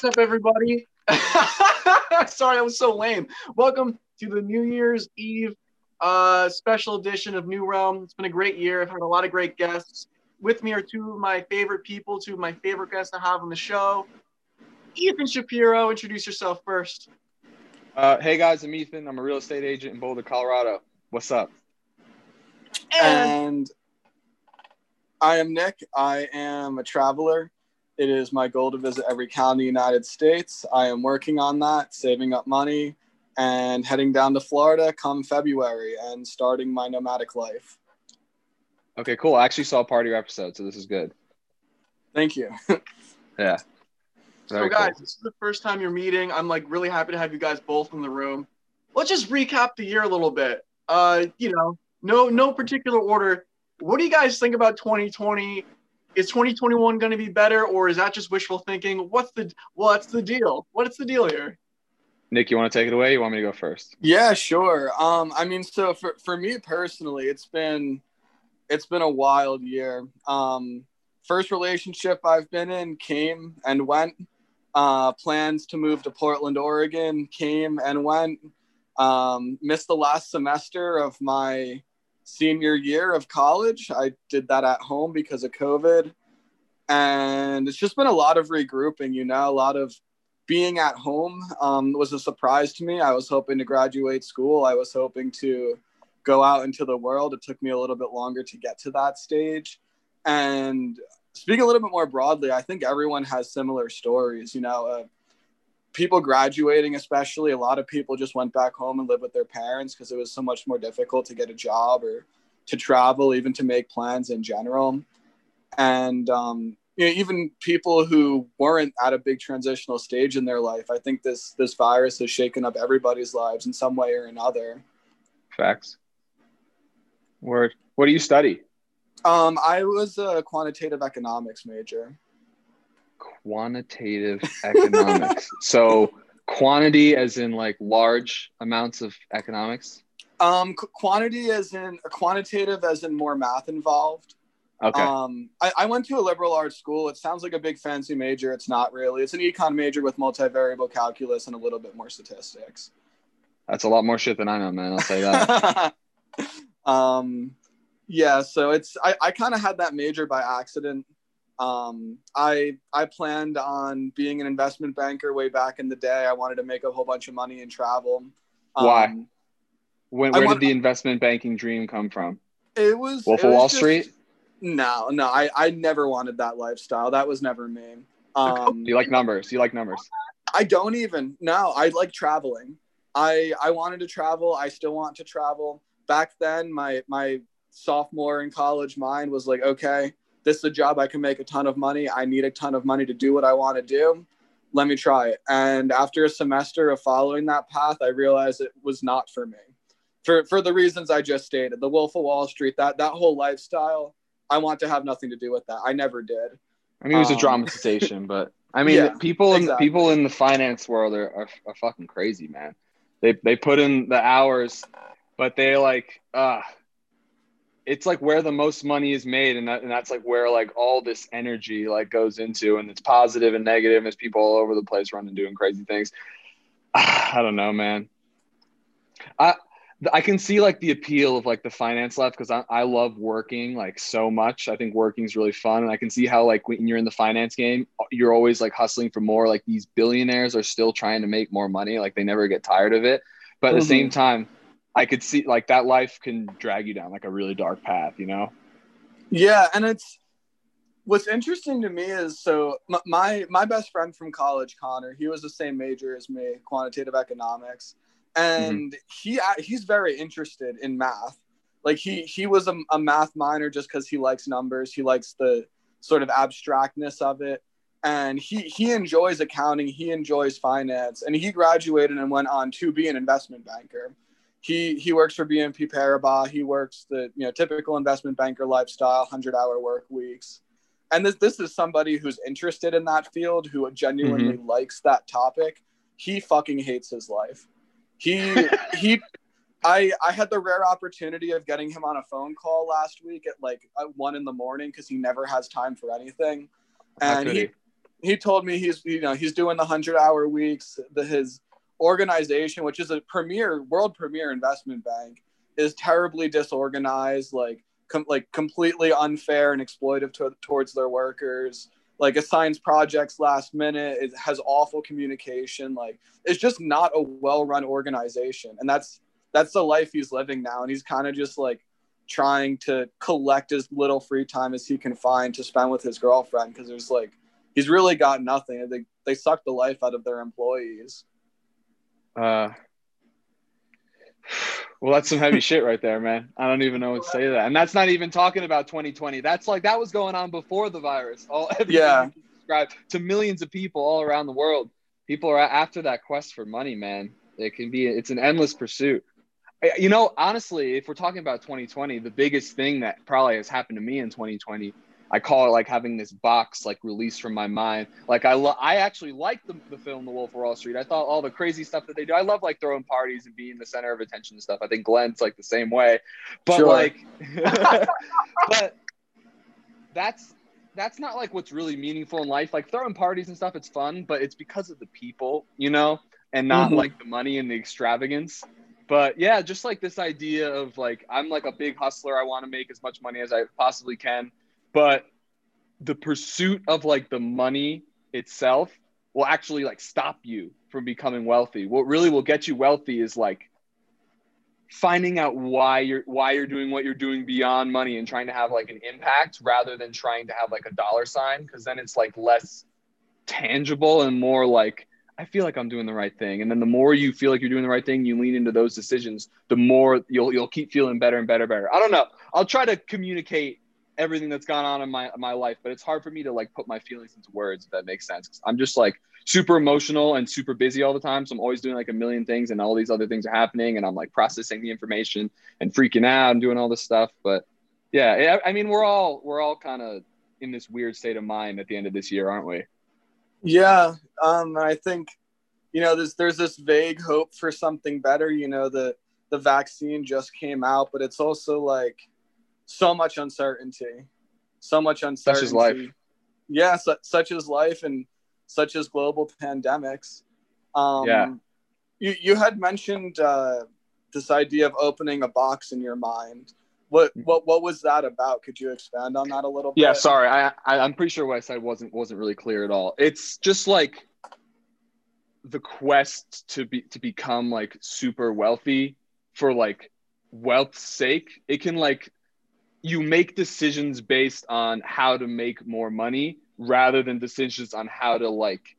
What's up, everybody? Sorry, I was so lame. Welcome to the New Year's Eve uh, special edition of New Realm. It's been a great year. I've had a lot of great guests. With me are two of my favorite people, two of my favorite guests to have on the show. Ethan Shapiro, introduce yourself first. Uh, hey guys, I'm Ethan. I'm a real estate agent in Boulder, Colorado. What's up? And And I am Nick. I am a traveler. It is my goal to visit every county in the United States. I am working on that, saving up money, and heading down to Florida come February and starting my nomadic life. Okay, cool. I actually saw part of your episode, so this is good. Thank you. Yeah. so, guys, cool. this is the first time you're meeting. I'm like really happy to have you guys both in the room. Let's just recap the year a little bit. Uh, you know, no no particular order. What do you guys think about 2020? Is 2021 going to be better, or is that just wishful thinking? What's the what's the deal? What's the deal here? Nick, you want to take it away? You want me to go first? Yeah, sure. Um, I mean, so for, for me personally, it's been it's been a wild year. Um, first relationship I've been in came and went. Uh, plans to move to Portland, Oregon came and went. Um, missed the last semester of my senior year of college. I did that at home because of COVID. And it's just been a lot of regrouping, you know, a lot of being at home um, was a surprise to me. I was hoping to graduate school. I was hoping to go out into the world. It took me a little bit longer to get to that stage. And speaking a little bit more broadly, I think everyone has similar stories. You know, uh, people graduating, especially, a lot of people just went back home and lived with their parents because it was so much more difficult to get a job or to travel, even to make plans in general. And um, you know, even people who weren't at a big transitional stage in their life, I think this this virus has shaken up everybody's lives in some way or another. Facts. Word. What do you study? Um, I was a quantitative economics major. Quantitative economics. so quantity as in like large amounts of economics. Um, qu- quantity as in quantitative as in more math involved. Okay. Um, I, I went to a liberal arts school. It sounds like a big fancy major. It's not really. It's an econ major with multivariable calculus and a little bit more statistics. That's a lot more shit than I know, man. I'll say that. um, yeah, so it's I, I kind of had that major by accident. Um, I I planned on being an investment banker way back in the day. I wanted to make a whole bunch of money and travel. Um, Why? when, where did the investment banking dream come from? It was Wolf it of was Wall just- Street? No, no, I I never wanted that lifestyle. That was never me. Um, you like numbers? You like numbers? I don't even. No, I like traveling. I I wanted to travel. I still want to travel. Back then, my my sophomore in college mind was like, okay, this is a job I can make a ton of money. I need a ton of money to do what I want to do. Let me try it. And after a semester of following that path, I realized it was not for me. For for the reasons I just stated, the Wolf of Wall Street, that that whole lifestyle, I want to have nothing to do with that. I never did. I mean, it was a Um, dramatization, but I mean, Yeah, people in exactly. people in the finance world are, are, are fucking crazy, man. They they put in the hours, but they like, uh it's like where the most money is made, and that and that's like where like all this energy like goes into, and it's positive and negative. And there's people all over the place running doing crazy things. I don't know, man. I I can see like the appeal of like the finance life because I, I love working like so much. I think working is really fun, and I can see how like when you're in the finance game, you're always like hustling for more. Like these billionaires are still trying to make more money. Like they never get tired of it. But at the mm-hmm. same time, I could see like that life can drag you down like a really dark path. You know? Yeah, and it's what's interesting to me is so my my best friend from college, Connor, he was the same major as me, quantitative economics, mm-hmm. and he uh, he's very interested in math. Like he he was a, a math minor just because he likes numbers, he likes the sort of abstractness of it, and he he enjoys accounting, he enjoys finance, and he graduated and went on to be an investment banker he he works for BNP Paribas. He works the you know typical investment banker lifestyle, hundred hour work weeks, and this this is somebody who's interested in that field, who genuinely mm-hmm. likes that topic. He fucking hates his life. He he. I, I had the rare opportunity of getting him on a phone call last week at like at one in the morning because he never has time for anything. And he, he? he told me he's you know he's doing the hundred hour weeks. The, his organization, which is a premier world premier investment bank, is terribly disorganized. Like com- like completely unfair and exploitive to- towards their workers. Like assigns projects last minute. It has awful communication. Like it's just not a well-run organization. And that's that's the life he's living now. And he's kind of just like trying to collect as little free time as he can find to spend with his girlfriend because there's like he's really got nothing. They, they suck the life out of their employees uh well, that's some heavy shit right there, man. I don't even know what to say to that. And that's not even talking about 2020. That's like that was going on before the virus. All yeah. described to millions of people all around the world. People are after that quest for money, man. It can be it's an endless pursuit. You know, honestly, if we're talking about 2020, the biggest thing that probably has happened to me in 2020 I call it like having this box like released from my mind. Like I lo- I actually like the, the film The Wolf of Wall Street. I thought all the crazy stuff that they do. I love like throwing parties and being the center of attention and stuff. I think Glenn's like the same way. But sure. like but that's that's not like what's really meaningful in life. Like throwing parties and stuff, it's fun, but it's because of the people, you know, and not mm-hmm. like the money and the extravagance. But yeah, just like this idea of like I'm like a big hustler. I want to make as much money as I possibly can but the pursuit of like the money itself will actually like stop you from becoming wealthy. What really will get you wealthy is like finding out why you're why you're doing what you're doing beyond money and trying to have like an impact rather than trying to have like a dollar sign because then it's like less tangible and more like I feel like I'm doing the right thing. And then the more you feel like you're doing the right thing, you lean into those decisions, the more you'll you'll keep feeling better and better and better. I don't know. I'll try to communicate everything that's gone on in my my life, but it's hard for me to like put my feelings into words. If that makes sense, I'm just like super emotional and super busy all the time. So I'm always doing like a million things, and all these other things are happening, and I'm like processing the information and freaking out and doing all this stuff. But yeah, I mean, we're all we're all kind of in this weird state of mind at the end of this year, aren't we? Yeah, um, I think you know there's there's this vague hope for something better. You know the the vaccine just came out, but it's also like so much uncertainty, so much uncertainty. Such is life. Yeah, su- such is life, and such as global pandemics. Um, yeah. You you had mentioned uh, this idea of opening a box in your mind. What what what was that about? Could you expand on that a little bit? Yeah, sorry. I, I I'm pretty sure what I said wasn't wasn't really clear at all. It's just like the quest to be to become like super wealthy for like wealth's sake. It can like you make decisions based on how to make more money rather than decisions on how to like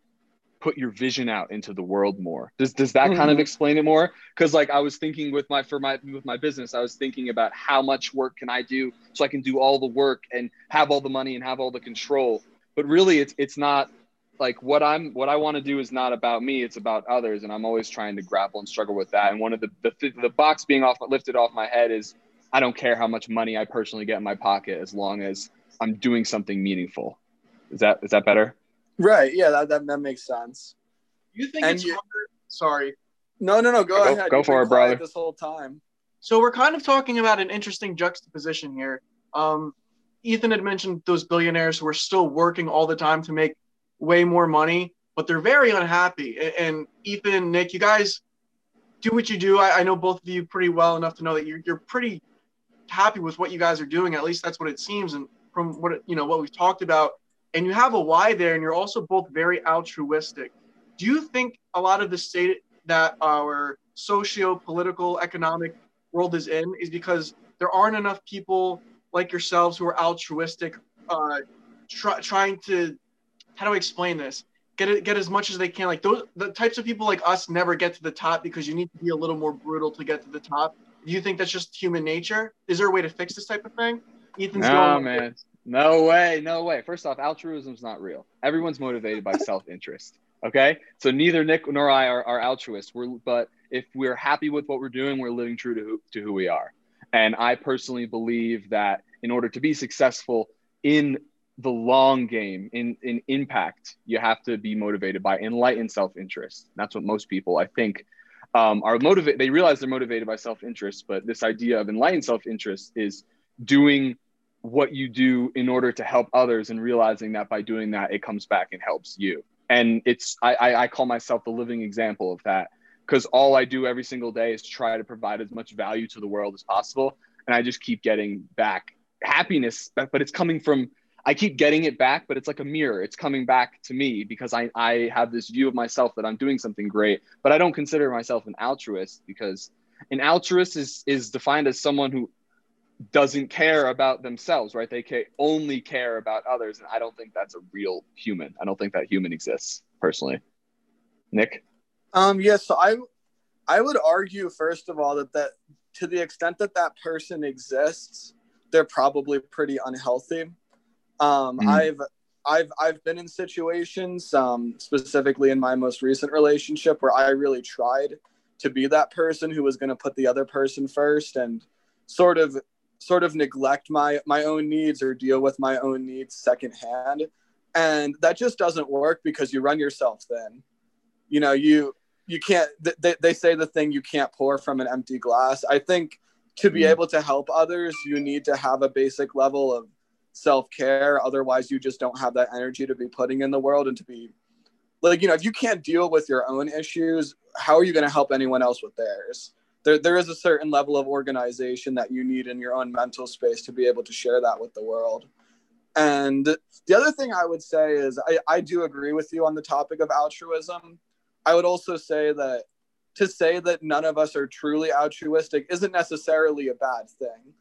put your vision out into the world more. Does does that mm-hmm. kind of mm-hmm. explain it more? Cuz like I was thinking with my for my with my business, I was thinking about how much work can I do so I can do all the work and have all the money and have all the control. But really it's it's not like what I'm what I want to do is not about me, it's about others and I'm always trying to grapple and struggle with that. And one of the the, the box being off lifted off my head is I don't care how much money I personally get in my pocket as long as I'm doing something meaningful. Is that is that better? Right. Yeah, that that, that makes sense. You think and it's you, harder? Sorry. No, no, no. Go, go ahead. Go for it, brother. This whole time. So we're kind of talking about an interesting juxtaposition here. Um, Ethan had mentioned those billionaires who are still working all the time to make way more money, but they're very unhappy. And Ethan, Nick, you guys do what you do. I, I know both of you pretty well enough to know that you're, you're pretty happy with what you guys are doing. At least that's what it seems, and from what you know what we've talked about. And you have a why there, and you're also both very altruistic. Do you think a lot of the state that our socio-political, economic world is in is because there aren't enough people like yourselves who are altruistic, uh, try, trying to how do I explain this? Get get as much as they can. Like those, the types of people like us never get to the top because you need to be a little more brutal to get to the top. Do you think that's just human nature? Is there a way to fix this type of thing? Ethan's no, going, man. No way. No way. First off, altruism's not real. Everyone's motivated by self-interest. Okay. So neither Nick nor I are, are altruists. We're, but if we're happy with what we're doing, we're living true to who, to who we are. And I personally believe that in order to be successful in the long game, in, in impact, you have to be motivated by enlightened self-interest. That's what most people, I think, um, are motivated. They realize they're motivated by self interest, but this idea of enlightened self interest is doing what you do in order to help others and realizing that by doing that it comes back and helps you and it's i i, call myself the living example of that because all i do every single day is try to provide as much value to the world as possible and i just keep getting back happiness but it's coming from i keep getting it back but it's like a mirror it's coming back to me because i i have this view of myself that i'm doing something great but i don't consider myself an altruist because an altruist is is defined as someone who doesn't care about themselves, right? They only care about others, and I don't think that's a real human. I don't think that human exists personally. Nick, um, yes, yeah, so I, I would argue first of all that that to the extent that that person exists, they're probably pretty unhealthy. Um, mm-hmm. I've I've I've been in situations, um, specifically in my most recent relationship, where I really tried to be that person who was going to put the other person first and sort of sort of neglect my my own needs or deal with my own needs secondhand and that just doesn't work because you run yourself thin you know you you can't they, they say the thing you can't pour from an empty glass i think to be mm. able to help others you need to have a basic level of self-care otherwise you just don't have that energy to be putting in the world and to be like you know if you can't deal with your own issues how are you going to help anyone else with theirs there, there is a certain level of organization that you need in your own mental space to be able to share that with the world. And the other thing I would say is I, I do agree with you on the topic of altruism. I would also say that to say that none of us are truly altruistic isn't necessarily a bad thing.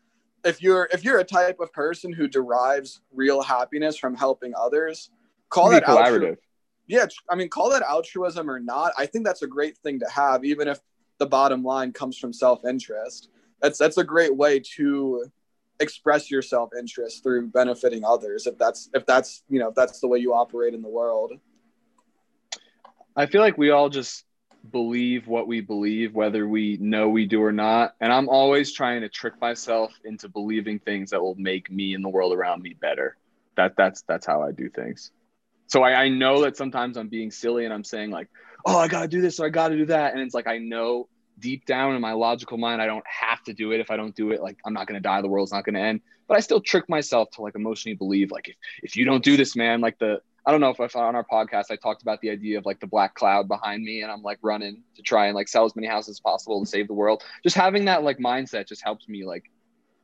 If you're if you're a type of person who derives real happiness from helping others, call that collaborative. Altru- yeah, I mean, call that altruism or not. I think that's a great thing to have, even if the bottom line comes from self-interest that's that's a great way to express your self-interest through benefiting others if that's if that's you know if that's the way you operate in the world i feel like we all just believe what we believe whether we know we do or not and i'm always trying to trick myself into believing things that will make me and the world around me better that that's that's how i do things so I, I know that sometimes i'm being silly and i'm saying like oh, I got to do this or I got to do that. And it's like, I know deep down in my logical mind, I don't have to do it. If I don't do it, like, I'm not to die. The world's not to end. But I still trick myself to like emotionally believe, like, if, if you don't do this, man, like the, I don't know if, if on our podcast I talked about the idea of like the black cloud behind me and I'm like running to try and like sell as many houses as possible to save the world. Just having that like mindset just helps me like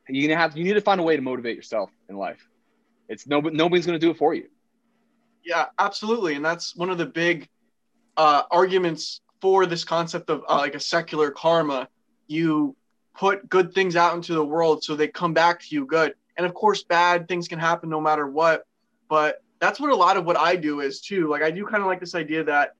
you gonna have you need to find a way to motivate yourself in life. It's no nobody's gonna do it for you. Yeah, absolutely. And that's one of the big uh, arguments for this concept of uh, like a secular karma. You put good things out into the world so they come back to you good. And of course, bad things can happen no matter what. But that's what a lot of what I do is too. Like I do kind of like this idea that,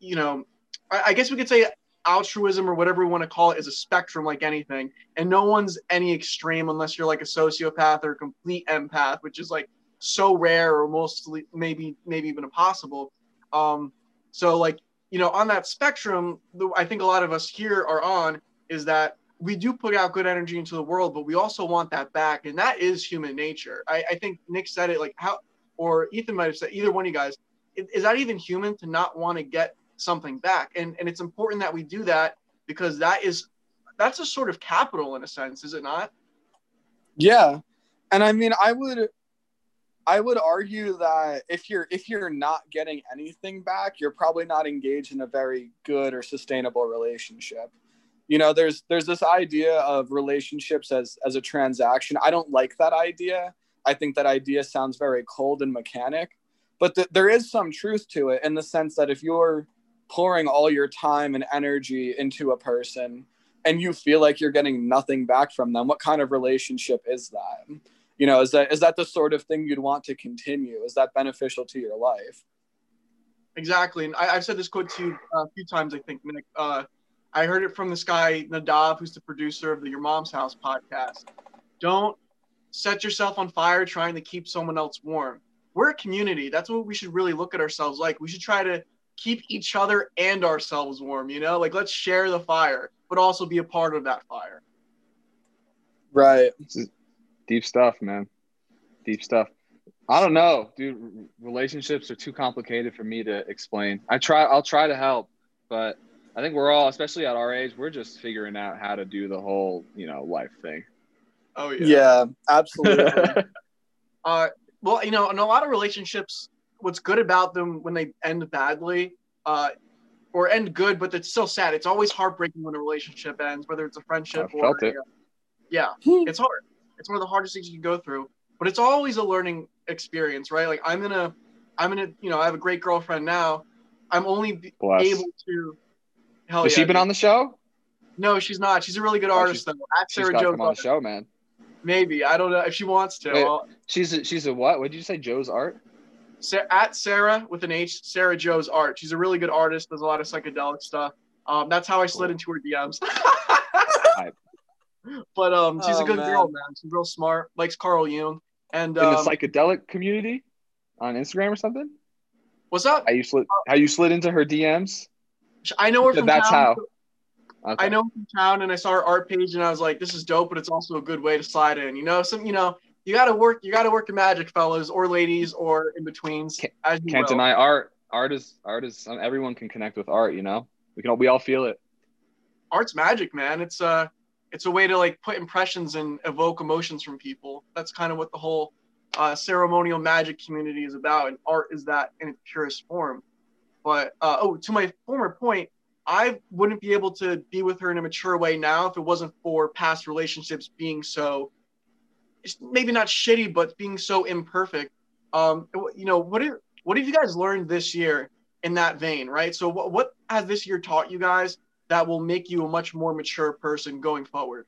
you know, I, I guess we could say altruism or whatever we want to call it is a spectrum like anything. And no one's any extreme unless you're like a sociopath or a complete empath, which is like so rare or mostly maybe maybe even impossible. Um, so like, you know, on that spectrum, the, I think a lot of us here are on is that we do put out good energy into the world, but we also want that back. And that is human nature. I, I think Nick said it like how, or Ethan might have said, either one of you guys, is that even human to not want to get something back? And, and it's important that we do that because that is, that's a sort of capital in a sense, is it not? Yeah. And I mean, I would, I would argue that if you're if you're not getting anything back, you're probably not engaged in a very good or sustainable relationship. You know, there's there's this idea of relationships as as a transaction. I don't like that idea. I think that idea sounds very cold and mechanic, but th- there is some truth to it in the sense that if you're pouring all your time and energy into a person and you feel like you're getting nothing back from them, what kind of relationship is that? you know is that is that the sort of thing you'd want to continue? Is that beneficial to your life? Exactly and I, have said this quote to you a few times i think uh, i heard it from this guy nadav who's the producer of the your mom's house podcast. Don't set yourself on fire trying to keep someone else warm we're a community that's what we should really look at ourselves like we should try to keep each other and ourselves warm you know like let's share the fire but also be a part of that fire right Deep stuff, man. Deep stuff. I don't know, dude. Relationships are too complicated for me to explain. I try. I'll try to help, but I think we're all, especially at our age, we're just figuring out how to do the whole, you know, life thing. Oh yeah. Yeah, absolutely. Uh, well, you know, in a lot of relationships, what's good about them when they end badly, uh, or end good, but it's still sad. It's always heartbreaking when a relationship ends, whether it's a friendship I or felt it. a- yeah, it's hard. It's one of the hardest things you can go through, but it's always a learning experience, right? Like I'm in a, I'm in a, you know, I have a great girlfriend now. I'm only Bless. able to. Hell Has yeah, she been dude. on the show? No, she's not. She's a really good Oh, artist though. At She's Sarah got to come on the show, man. Maybe I don't know if she wants to. Wait. She's a, she's a what? What did you say? Joe's art? Sa- at Sarah with an H, Sarah Joe's art. She's a really good artist. Does a lot of psychedelic stuff. Um, that's how I slid into her DMs. but um, she's a Oh, good man. girl, man. She's real smart. Likes Carl Jung. And In the um, psychedelic community on Instagram or something? what's up? How you slid? How you slid into her DMs? I know her from That's town. how. Okay. I know from town, and I saw her art page, and I was like, "This is dope," but it's also a good way to slide in. You know, some you know, you got to work. You got to work your magic, fellas or ladies or in betweens. Can't- as you Can't deny art. Art is art is. Everyone can connect with art. You know, we can. all We all feel it. art's magic, man. It's uh it's a way to like put impressions and evoke emotions from people. That's kind of what the whole uh, ceremonial magic community is about, and art is that in its purest form. But uh, oh, to my former point, I wouldn't be able to be with her in a mature way now if it wasn't for past relationships being so, maybe not shitty, but being so imperfect. Um, you know, what are, what have you guys learned this year in that vein, right? So what what has this year taught you guys that will make you a much more mature person going forward?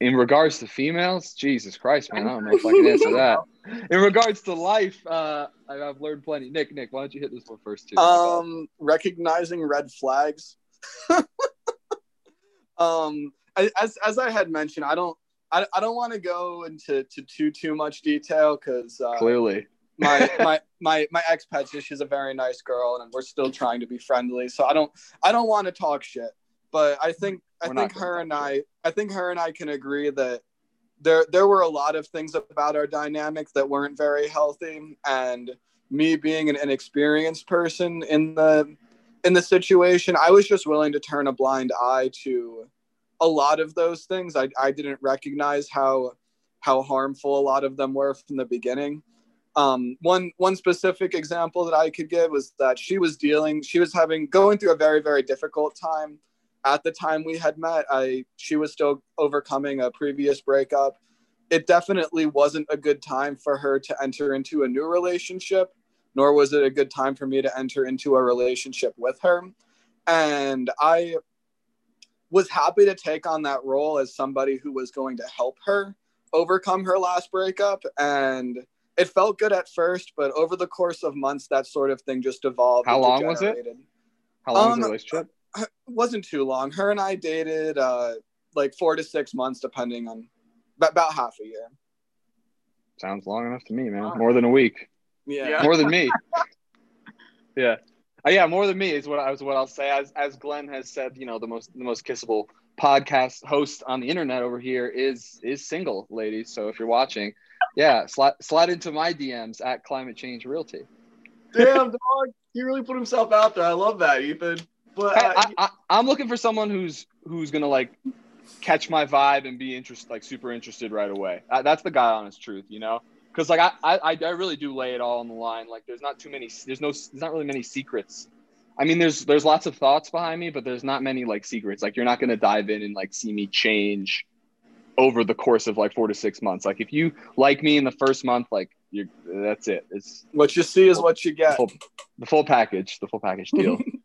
In regards to females, Jesus Christ, man, I don't know if I can answer that. In regards to life, uh, I've learned plenty. Nick, Nick, why don't you hit this one first too? um, recognizing red flags. um, as as I had mentioned, I don't I, I don't want to go into to too too much detail because uh, Clearly, my my my my ex Patsy, she's a very nice girl, and we're still trying to be friendly. So I don't I don't want to talk shit, but I think I think her and I I think her and I can agree that there there were a lot of things about our dynamics that weren't very healthy, and me being an inexperienced person in the in the situation, I was just willing to turn a blind eye to a lot of those things. I I didn't recognize how how harmful a lot of them were from the beginning um, one one specific example that I could give was that she was dealing, she was having going through a very very difficult time. At the time we had met, I she was still overcoming a previous breakup. It definitely wasn't a good time for her to enter into a new relationship, nor was it a good time for me to enter into a relationship with her. And I was happy to take on that role as somebody who was going to help her overcome her last breakup and it felt good at first, but over the course of months, that sort of thing just evolved. How long was it? how long was um, the relationship? It wasn't too long. Her and I dated uh, like four to six months, depending on about, about half a year. Sounds long enough to me, man. Wow. More than a week. Yeah. Yeah. More than me. yeah. Uh, yeah, more than me is what I was what I'll say. As as Glenn has said, you know, the most the most kissable podcast host on the internet over here is is single, ladies. So if you're watching, yeah, slide slide into my DMs at Climate Change Realty. Damn, dog, he really put himself out there. I love that, Ethan. But Hey, uh, I, I, I'm looking for someone who's who's gonna like catch my vibe and be interested, like super interested right away. Uh, that's the guy honest truth, you know. Because like I, I I really do lay it all on the line. Like there's not too many. There's no. There's not really many secrets. I mean, there's there's lots of thoughts behind me, but there's not many like secrets. Like you're not gonna dive in and like see me change over the course of like four to six months. Like if you like me in the first month, like you're that's it. It's What you see is what you the get. full, the full package, the full package deal.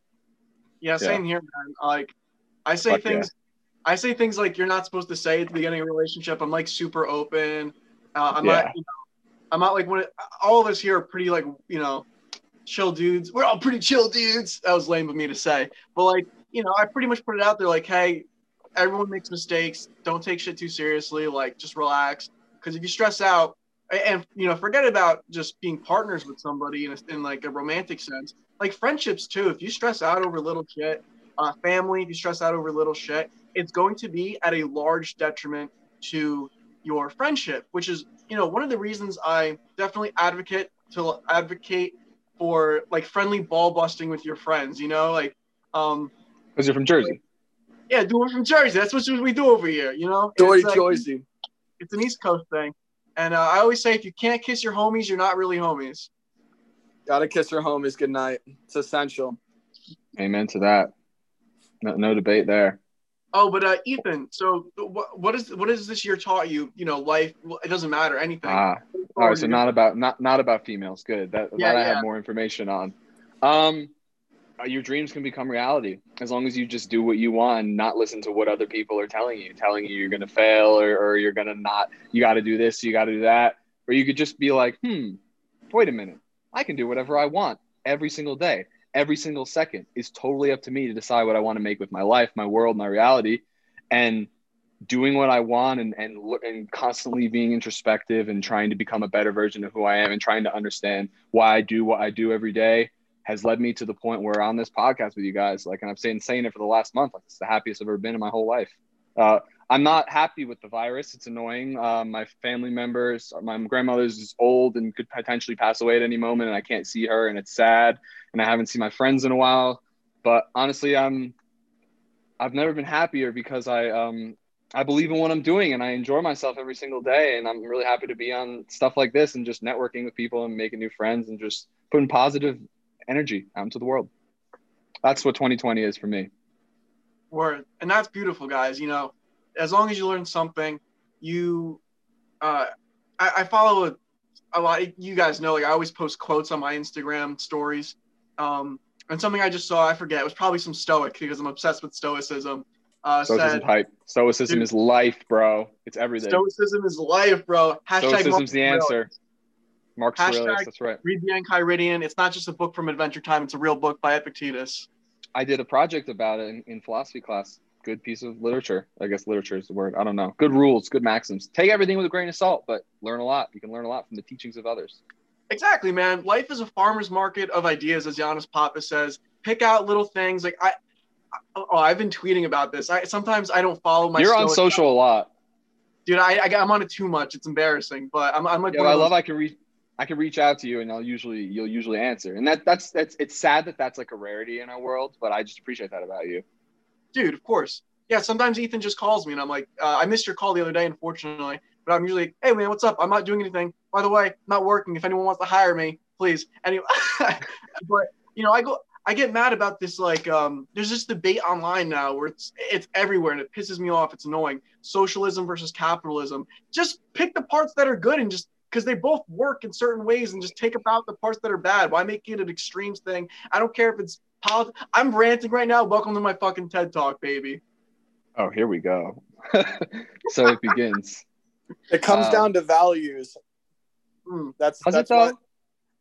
yeah, same here, man. Like, I say Fuck yeah. things. I say things like you're not supposed to say at the beginning of a relationship. I'm like super open. Uh, I'm Yeah. not. You know, I'm not like when it, all of us here are pretty like you know, chill dudes. We're all pretty chill dudes. That was lame of me to say, but like you know, I pretty much put it out there like, hey, everyone makes mistakes. Don't take shit too seriously. Like, just relax. Because if you stress out, and you know, forget about just being partners with somebody in, a, in like a romantic sense. Like friendships too. If you stress out over little shit, uh, family, if you stress out over little shit, it's going to be at a large detriment to your friendship. Which is, you know, one of the reasons I definitely advocate to advocate for like friendly ball busting with your friends. You know, like, um, Because you're from Jersey. yeah, do it from Jersey. That's what we do over here. You know, Joy It's, uh, Joyzy. It's an East Coast thing. And uh, I always say, if you can't kiss your homies, you're not really homies. Gotta kiss your homies goodnight. It's essential. Amen to that. No, no debate there. Oh, but uh, Ethan, so what, what is what has this year taught you? You know, life. It doesn't matter anything. Ah, all right. So not about not not about females. Good. That Yeah, that I have more information on. Um, uh, your dreams can become reality as long as you just do what you want and not listen to what other people are telling you, telling you you're gonna fail or, or you're gonna not. You got to do this. You got to do that. Or you could just be like, hmm, wait a minute. I can do whatever I want every single day. Every single second is totally up to me to decide what I want to make with my life, my world, my reality, and doing what I want and and and constantly being introspective and trying to become a better version of who I am and trying to understand why I do what I do every day has led me to the point where on this podcast with you guys, like, and I've been saying it for the last month, like, it's the happiest I've ever been in my whole life. Uh, I'm not happy with the virus. It's annoying. Uh, my family members, my grandmother's is old and could potentially pass away at any moment, and I can't see her, and it's sad. And I haven't seen my friends in a while. But honestly, I'm I've never been happier because I um I believe in what I'm doing and I enjoy myself every single day. And I'm really happy to be on stuff like this and just networking with people and making new friends and just putting positive energy out into the world. That's what 2020 is for me. Word. And that's beautiful, guys. You know, as long as you learn something, you, uh, I, I follow a, a lot. You guys know, like I always post quotes on my Instagram stories. Um, and something I just saw, I forget, it was probably some Stoic because I'm obsessed with Stoicism. Uh, Stoicism said, hype. Stoicism Dude. is life, bro. It's everything. Stoicism is life, bro. Hashtag Stoicism's the answer. Hashtag- Aurelius, that's right. Read the Enchiridion. It's not just a book from Adventure Time. It's a real book by Epictetus. I did a project about it in, in philosophy class. Good piece of literature. I guess literature is the word. I don't know. Good rules, good maxims. Take everything with a grain of salt, but learn a lot. You can learn a lot from the teachings of others. Exactly, man. Life is a farmer's market of ideas, as Giannis Papa says. Pick out little things. Like I, oh, I've been tweeting about this. I sometimes I don't follow my. You're on social a lot. dude. I, I I'm on it too much. It's embarrassing, but I'm I'm like. Yeah, I love I can reach I can reach out to you and I'll usually you'll usually answer. And that that's that's it's sad that that's like a rarity in our world, but I just appreciate that about you. Dude. Of course. Yeah. Sometimes Ethan just calls me, and I'm like, uh, I missed your call the other day, unfortunately. But I'm usually, hey man, what's up? I'm not doing anything. By the way, not working. If anyone wants to hire me, please. Anyway, but you know, I go. I get mad about this. Like, um, there's this debate online now where it's it's everywhere, and it pisses me off. It's annoying. Socialism versus capitalism. Just pick the parts that are good and just because they both work in certain ways, and just take about the parts that are bad. Why make it an extremes thing? I don't care if it's politics. I'm ranting right now. Welcome to my fucking TED talk, baby. Oh, here we go. so it begins. It comes Um, down to values. Hmm. That's it that's what?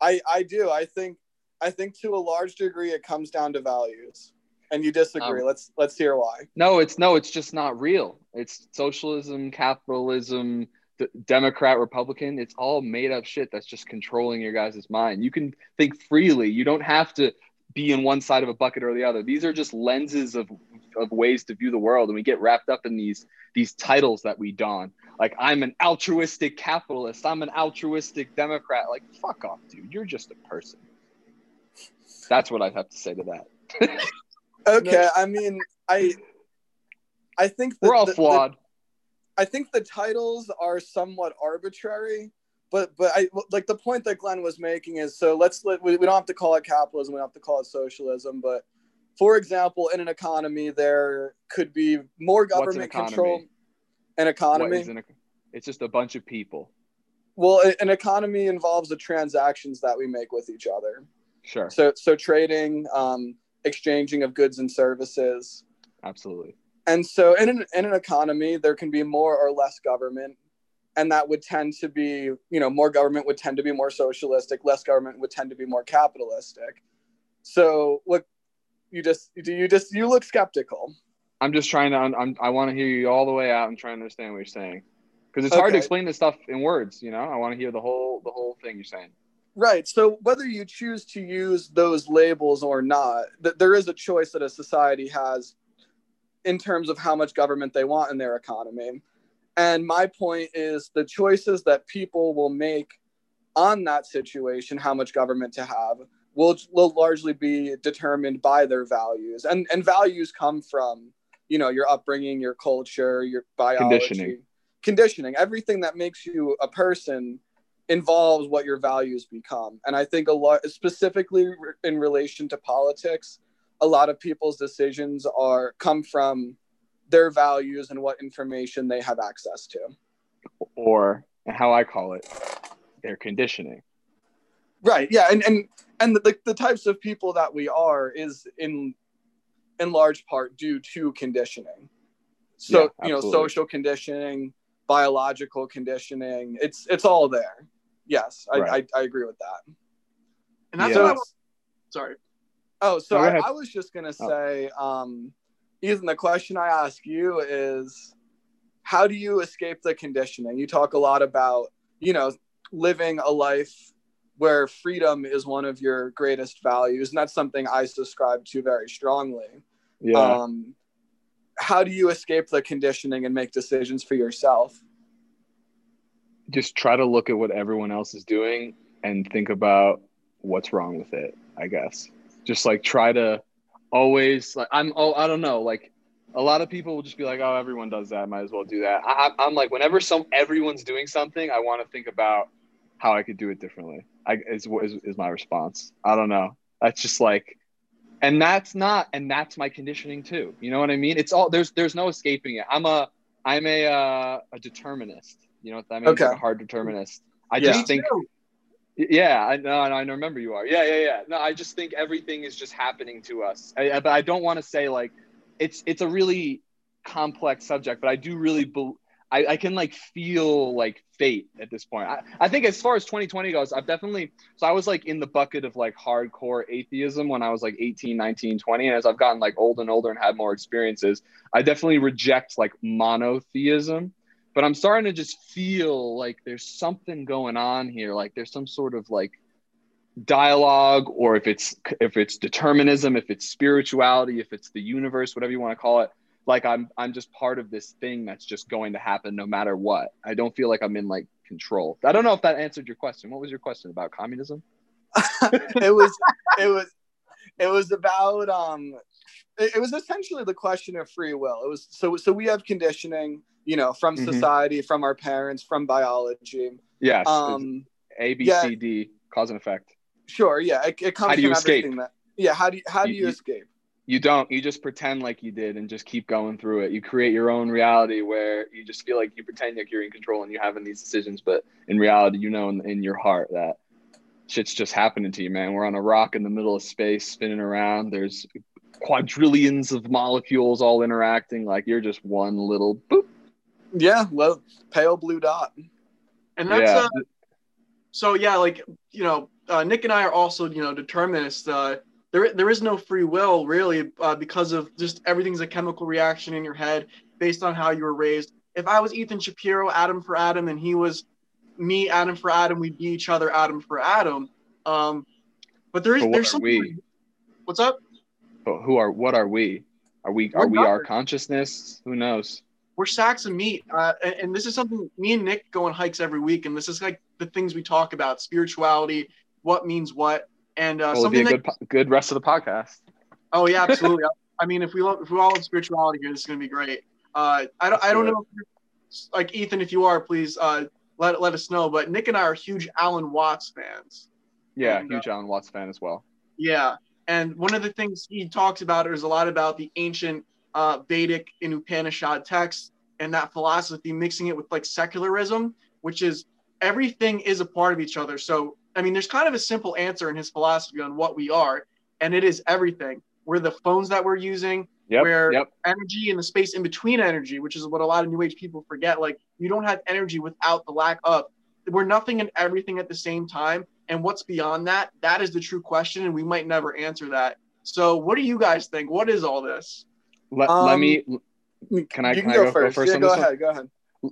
I I do. I think I think to a large degree it comes down to values. And you disagree. Um, let's let's hear why. No, it's no, it's just not real. It's socialism, capitalism, d- Democrat, Republican. It's all made up shit that's just controlling your guys' mind. You can think freely. You don't have to be in one side of a bucket or the other. These are just lenses of of ways to view the world, and we get wrapped up in these these titles that we don. Like I'm an altruistic capitalist. I'm an altruistic Democrat. Like fuck off, dude. You're just a person. That's what I have to say to that. Okay, I mean, I I think that We're all the- the- flawed. I think the titles are somewhat arbitrary, but but I like the point that Glenn was making is so let's let we, we don't have to call it capitalism, we don't have to call it socialism, but for example, in an economy there could be more What's an government control. An economy. an it's just a bunch of people. well, an economy involves the transactions that we make with each other. Sure, So so trading, um, exchanging of goods and services. absolutely. And so in an, in an economy, there can be more or less government. And that would tend to be, you know, more government would tend to be more socialistic, less government would tend to be more capitalistic. So look you just do you just you look skeptical. I'm just trying to. I'm. I want to hear you all the way out and try and understand what you're saying, because it's hard to explain this stuff in words. You know, I want to hear the whole the whole thing you're saying. Right. So whether you choose to use those labels or not, th- there is a choice that a society has in terms of how much government they want in their economy. And my point is the choices that people will make on that situation, how much government to have, will, will largely be determined by their values. And, and values come from, you know, your upbringing, your culture, your biology. Conditioning. conditioning. Everything that makes you a person involves what your values become. And I think a lot, specifically in relation to politics, a lot of people's decisions are come from their values and what information they have access to. Or how I call it, their conditioning. Right. Yeah. And and and the, the types of people that we are is in in large part due to conditioning. So yeah, you know, social conditioning, biological conditioning, it's it's all there. Yes, I, right. I, I, agree with that. And that's yeah. what I was, sorry. Oh, so I, I, was just gonna oh. say, oh. um, Ethan, the question I ask you is how do you escape the conditioning? You talk a lot about, you know, living a life where freedom is one of your greatest values, and that's something I subscribe to very strongly. Yeah. Um, how do you escape the conditioning and make decisions for yourself? Just try to look at what everyone else is doing and think about what's wrong with it, I guess. Just like try to always like I'm oh I don't know, like a lot of people will just be like, oh, everyone does that. Might as well do that. I, am like, whenever some everyone's doing something, I want to think about how I could do it differently. I is, is is my response. I don't know. That's just like, and that's not, and that's my conditioning too. You know what I mean? It's all there's there's no escaping it. I'm a I'm a uh, a determinist. You know what that means? Okay. Like a hard determinist. I yeah. just think. Yeah, I know, I remember you are. Yeah, yeah, yeah. No, I just think everything is just happening to us. I, but I don't want to say like it's it's a really complex subject, but I do really be, I, I can like feel like fate at this point. I, I think as far as 2020 goes, I've definitely so I was like in the bucket of like hardcore atheism when I was like 18, 19, 20. And as I've gotten like older and older and had more experiences, I definitely reject like monotheism. But I'm starting to just feel like there's something going on here. Like there's some sort of like dialogue or if it's if it's determinism if it's spirituality if it's the universe whatever you want to call it like i'm i'm just part of this thing that's just going to happen no matter what. I don't feel like i'm in like control. I don't know if that answered your question. What was your question about communism? It was it was it was about um it, was essentially the question of free will it was so so we have conditioning you know from mm-hmm. society from our parents from biology yes um a b c d cause and effect Sure. Yeah. It, it comes how do you escape? That, yeah. How do you, how do you, you escape? You don't. You just pretend like you did and just keep going through it. You create your own reality where you just feel like you pretend like you're in control and you're having these decisions, but in reality, you know in, in your heart that shit's just happening to you, man. We're on a rock in the middle of space, spinning around. There's quadrillions of molecules all interacting. Like you're just one little boop. Yeah, well, pale blue dot. And that's yeah. Uh, so yeah, like you know, uh, Nick and I are also, you know, determinists. Uh, there, there is no free will really uh, because of just everything's a chemical reaction in your head based on how you were raised. If I was Ethan Shapiro, atom for atom, and he was me, atom for atom, we'd be each other, atom for atom. Um, but there is but there's something. We? What's up? But who are what are we? Are we are we our consciousness? Who knows? We're sacks of meat, uh, and, and this is something me and Nick go on hikes every week, and this is like the things we talk about: spirituality, what means what, and uh, well, something be a good, good rest of the podcast. Oh yeah, absolutely. I mean, if we love, if we all love spirituality here, this is gonna be great. Uh, I don't I don't know, like Ethan, if you are, please uh, let let us know. But Nick and I are huge Alan Watts fans. Yeah, and, huge uh, Alan Watts fan as well. Yeah, and one of the things he talks about is a lot about the ancient uh, Vedic and Upanishad texts and that philosophy, mixing it with like secularism, which is everything is a part of each other. So I mean, there's kind of a simple answer in his philosophy on what we are, and it is everything. We're the phones that we're using. Yep, where yep. energy and the space in between energy, which is what a lot of new age people forget. Like you don't have energy without the lack of. We're nothing and everything at the same time. And what's beyond that? That is the true question, and we might never answer that. So, what do you guys think? What is all this? Let, um, let me. Can I? Can, can I go, go first? first yeah, go ahead. One? Go ahead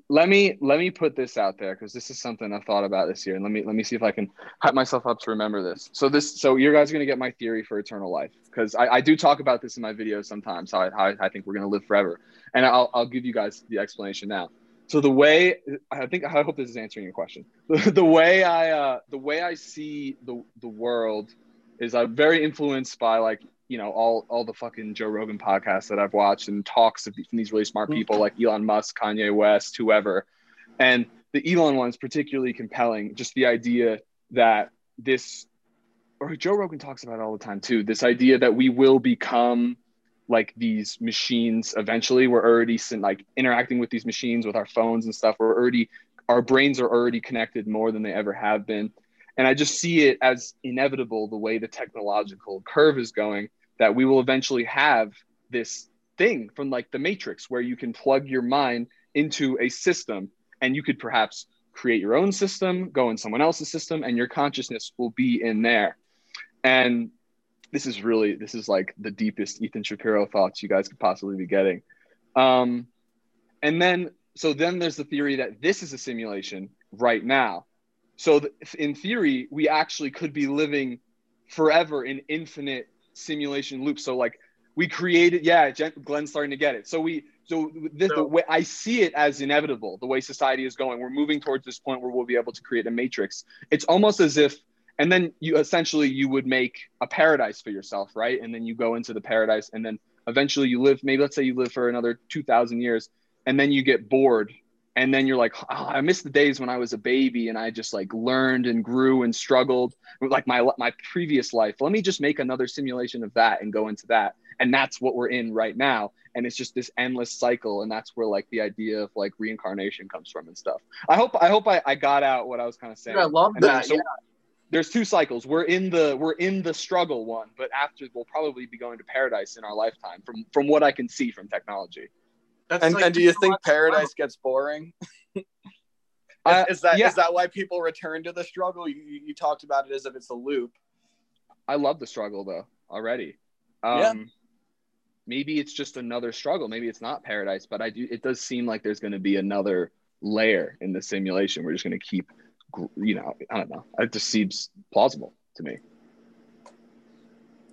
let me let me put this out there because this is something I've thought about this year, and let me let me see if I can hype myself up to remember this. So this, so you guys are gonna get my theory for eternal life because I, I do talk about this in my videos sometimes how I, how I think we're gonna live forever, and I'll I'll give you guys the explanation now. So the way I think I hope this is answering your question. The, way I uh, the way I see the the world is I'm very influenced by like you know all all the fucking Joe Rogan podcasts that I've watched and talks of these really smart mm-hmm. people like Elon Musk, Kanye West, whoever. And the Elon one is particularly compelling. Just the idea that this, or Joe Rogan talks about it all the time too. This idea that we will become like these machines eventually. We're already like interacting with these machines with our phones and stuff. We're already, our brains are already connected more than they ever have been. And I just see it as inevitable the way the technological curve is going that we will eventually have this thing from like the Matrix where you can plug your mind into a system and you could perhaps create your own system, go in someone else's system, and your consciousness will be in there. And this is really, this is like the deepest Ethan Shapiro thoughts you guys could possibly be getting. Um, and then, so then there's the theory that this is a simulation right now. So th- in theory, we actually could be living forever in infinite simulation loops. So like we created, yeah, Glenn's starting to get it. So we, so this, so, the way I see it as inevitable, the way society is going, we're moving towards this point where we'll be able to create a matrix. It's almost as if, and then you essentially you would make a paradise for yourself, right? And then you go into the paradise, and then eventually you live. Maybe let's say you live for another two thousand years, and then you get bored and then you're like oh, i miss the days when i was a baby and i just like learned and grew and struggled with like my my previous life let me just make another simulation of that and go into that and that's what we're in right now and it's just this endless cycle and that's where like the idea of like reincarnation comes from and stuff i hope i hope i, I got out what i was kind of saying i love and that so yeah. There's two cycles we're in the we're in the struggle one but after we'll probably be going to paradise in our lifetime from from what i can see from technology that's and, like and do you think Paradise gets boring? is, uh, is, that yeah. is that why people return to the struggle? You, you talked about it as if it's a loop. I love the struggle though already. Um, yeah. Maybe it's just another struggle. Maybe it's not paradise, but I do. It does seem like there's going to be another layer in the simulation. We're just going to keep, you know, I don't know. It just seems plausible to me.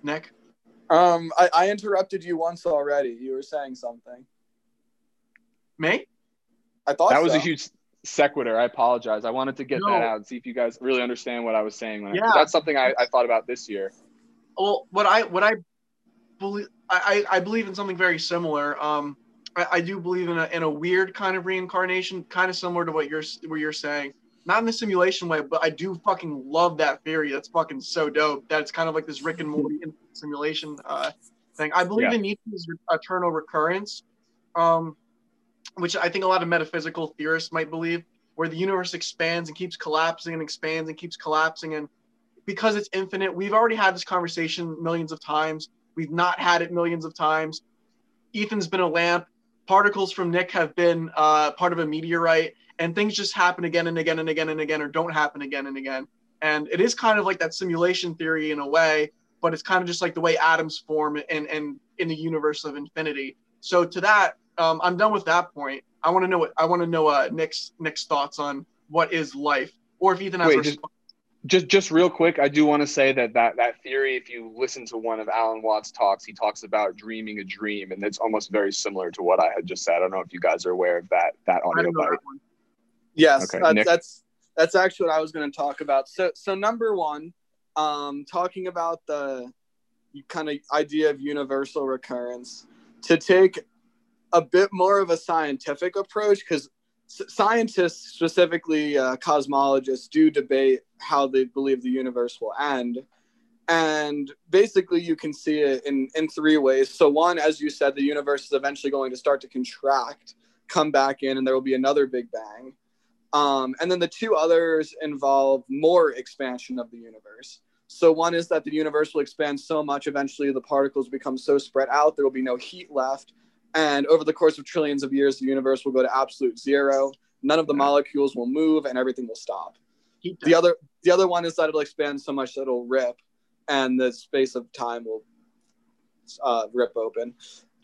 Nick, um, I, I interrupted you once already. You were saying something. Me? I thought that so. was a huge sequitur. I apologize. I wanted to get no. that out and see if you guys really understand what I was saying. When yeah. I, that's something I, I thought about this year. Well, what I what I believe I, I believe in something very similar. Um, I, I do believe in a in a weird kind of reincarnation, kind of similar to what you're what you're saying. Not in the simulation way, but I do fucking love that theory. That's fucking so dope. That it's kind of like this Rick and Morty simulation uh, thing. I believe yeah. in Nietzsche's eternal recurrence. Um, which I think a lot of metaphysical theorists might believe, where the universe expands and keeps collapsing and expands and keeps collapsing. And because it's infinite, we've already had this conversation millions of times. We've not had it millions of times. Ethan's been a lamp. Particles from Nick have been uh, part of a meteorite, and things just happen again and again and again and again, or don't happen again and again. And it is kind of like that simulation theory in a way, but it's kind of just like the way atoms form and and in the universe of infinity. So to that, um, I'm done with that point. I want to know what I want to know uh, Nick's Nick's thoughts on what is life, or if Ethan has Wait, just, just just real quick, I do want to say that that that theory. If you listen to one of Alan Watts' talks, he talks about dreaming a dream, and it's almost very similar to what I had just said. I don't know if you guys are aware of that that audio bite. That yes, okay, uh, that's that's actually what I was going to talk about. So so number one, um, talking about the kind of idea of universal recurrence to take a bit more of a scientific approach because scientists, specifically uh, cosmologists, do debate how they believe the universe will end. And basically, you can see it in, in three ways. So, one, as you said, the universe is eventually going to start to contract, come back in, and there will be another Big Bang. Um, and then the two others involve more expansion of the universe. So, one is that the universe will expand so much, eventually, the particles become so spread out, there will be no heat left, and over the course of trillions of years, the universe will go to absolute zero. None of the molecules will move, and everything will stop. The other, the other one is that it'll expand so much that it'll rip, and the space of time will uh, rip open.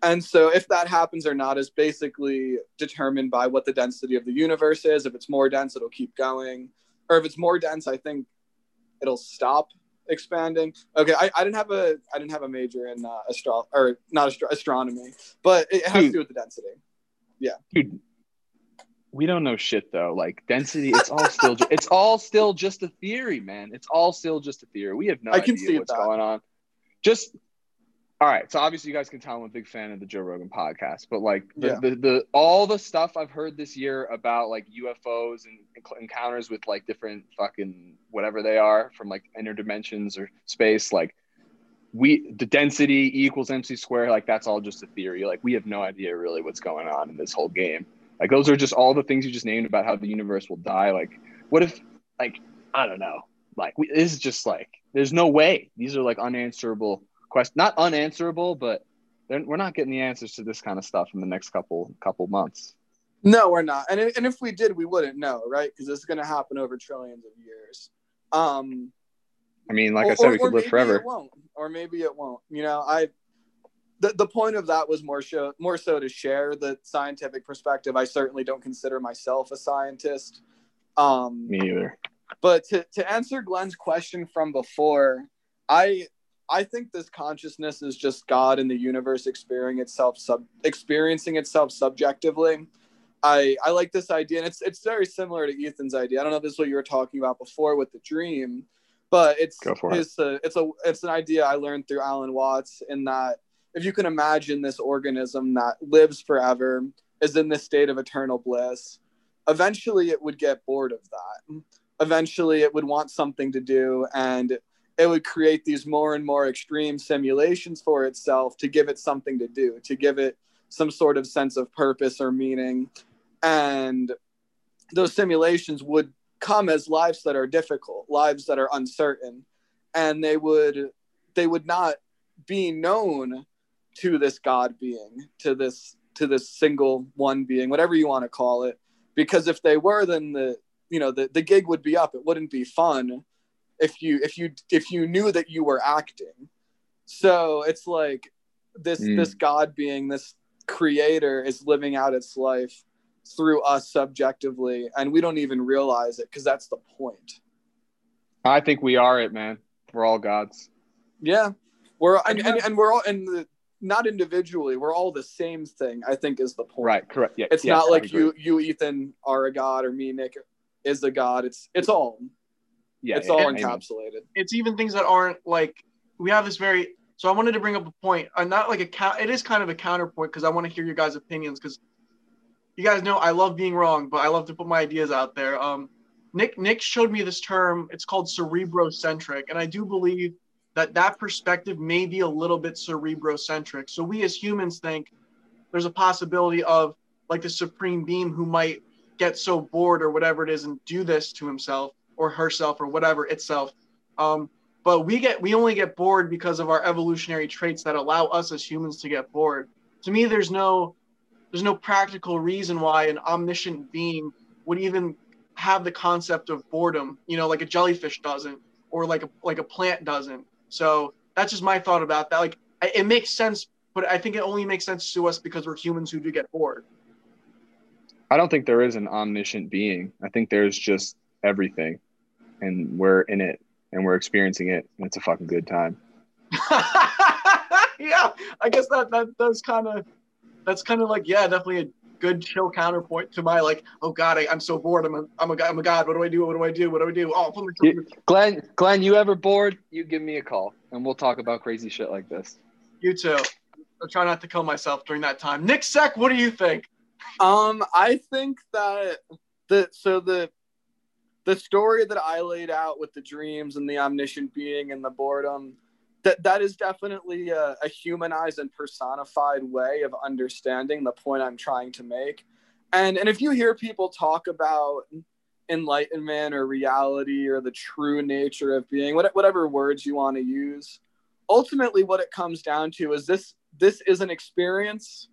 And so, if that happens or not is basically determined by what the density of the universe is. If it's more dense, it'll keep going, or if it's more dense, I think it'll stop expanding. Okay, I, I didn't have a I didn't have a major in uh, astro or not astro- astronomy, but it, has Dude. to do with the density. Yeah. Dude, we don't know shit though. Like density, it's all still ju- it's all still just a theory, man. It's all still just a theory. We have no I idea what's that. going on. Just all right, so obviously you guys can tell I'm a big fan of the Joe Rogan podcast, but like the, Yeah. the, the all the stuff I've heard this year about like UFOs and encounters with like different fucking whatever they are from like inner dimensions or space, like we the density E equals MC square, like that's all just a theory. Like we have no idea really what's going on in this whole game. Like those are just all the things you just named about how the universe will die. Like what if like I don't know. Like we, this is just like there's no way. These are like unanswerable questions. Not unanswerable, but we're not getting the answers to this kind of stuff in the next couple couple months. No, we're not. And, and if we did, we wouldn't know, right? Because this is going to happen over trillions of years. Um, I mean, like I said, we or could live maybe forever. It won't, or maybe it won't. You know, I. The, the point of that was more show more so to share the scientific perspective. I certainly don't consider myself a scientist. Um, Me either. but to, to answer Glenn's question from before, I I think this consciousness is just God in the universe experiencing itself sub experiencing itself subjectively. I I like this idea, and it's it's very similar to Ethan's idea. I don't know if this is what you were talking about before with the dream, but it's for it. it's a it's a it's an idea I learned through Alan Watts in that if you can imagine this organism that lives forever is in this state of eternal bliss, eventually it would get bored of that eventually it would want something to do and it would create these more and more extreme simulations for itself to give it something to do to give it some sort of sense of purpose or meaning. And those simulations would come as lives that are difficult lives that are uncertain. And they would they would not be known to this god being to this to this single one being whatever you want to call it. Because if they were then the you know the, the gig would be up. It wouldn't be fun if you if you if you knew that you were acting so it's like this Mm. this god being this creator is living out its life through us subjectively and we don't even realize it because that's the point I think we are it, man. We're all gods. yeah we're and, and, and we're all and the, not individually we're all the same thing i think is the point Right. Correct. Yeah. it's yes, not I like agree. you you ethan are a god or me nick is a god it's it's all Yeah. it's yeah, all encapsulated. it's even things that aren't like we have this very so i wanted to bring up a point uh, not like a count it is kind of a counterpoint because i want to hear your guys opinions because you guys know i love being wrong but i love to put my ideas out there. Um nick nick showed me this term it's called cerebrocentric and i do believe that that perspective may be a little bit cerebrocentric. So we as humans think there's a possibility of like the supreme being who might get so bored or whatever it is and do this to himself or herself or whatever itself. Um, but we get we only get bored because of our evolutionary traits that allow us as humans to get bored. To me there's no there's no practical reason why an omniscient being would even have the concept of boredom you know like a jellyfish doesn't or like a like a plant doesn't. So that's just my thought about that. Like it makes sense but i think it only makes sense to us because we're humans who do get bored. I don't think there is an omniscient being. I think there's just everything, and we're in it, and we're experiencing it, and it's a fucking good time. yeah, I guess that that does kind of that's kind of like yeah, definitely a good chill counterpoint to my like oh god, I, I'm so bored. I'm a I'm a god. I'm a god. What do I do? What do I do? What do I do? Oh, put myself You- Glenn, Glenn, you ever bored? You give me a call, and we'll talk about crazy shit like this. you too. I'll try not to kill myself during that time. Nick Seck, what do you think? Um, I think that the so the the story that I laid out with the dreams and the omniscient being and the boredom, that that is definitely a, a humanized and personified way of understanding the point I'm trying to make. And and if you hear people talk about enlightenment or reality or the true nature of being, what, whatever words you want to use, ultimately what it comes down to is this this is an experience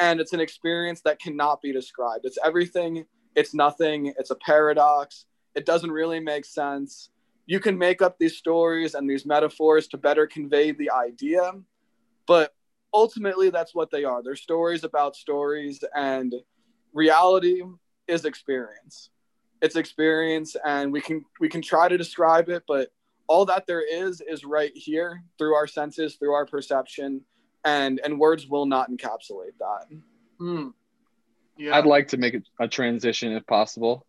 and it's an experience that cannot be described. It's everything, it's nothing, it's a paradox. It doesn't really make sense. You can make up these stories and these metaphors to better convey the idea, but ultimately that's what they are. They're stories about stories and reality is experience. It's experience and we can we can try to describe it, but all that there is is right here through our senses, through our perception, and and words will not encapsulate that. Hmm. Yeah. I'd like to make a, a transition if possible.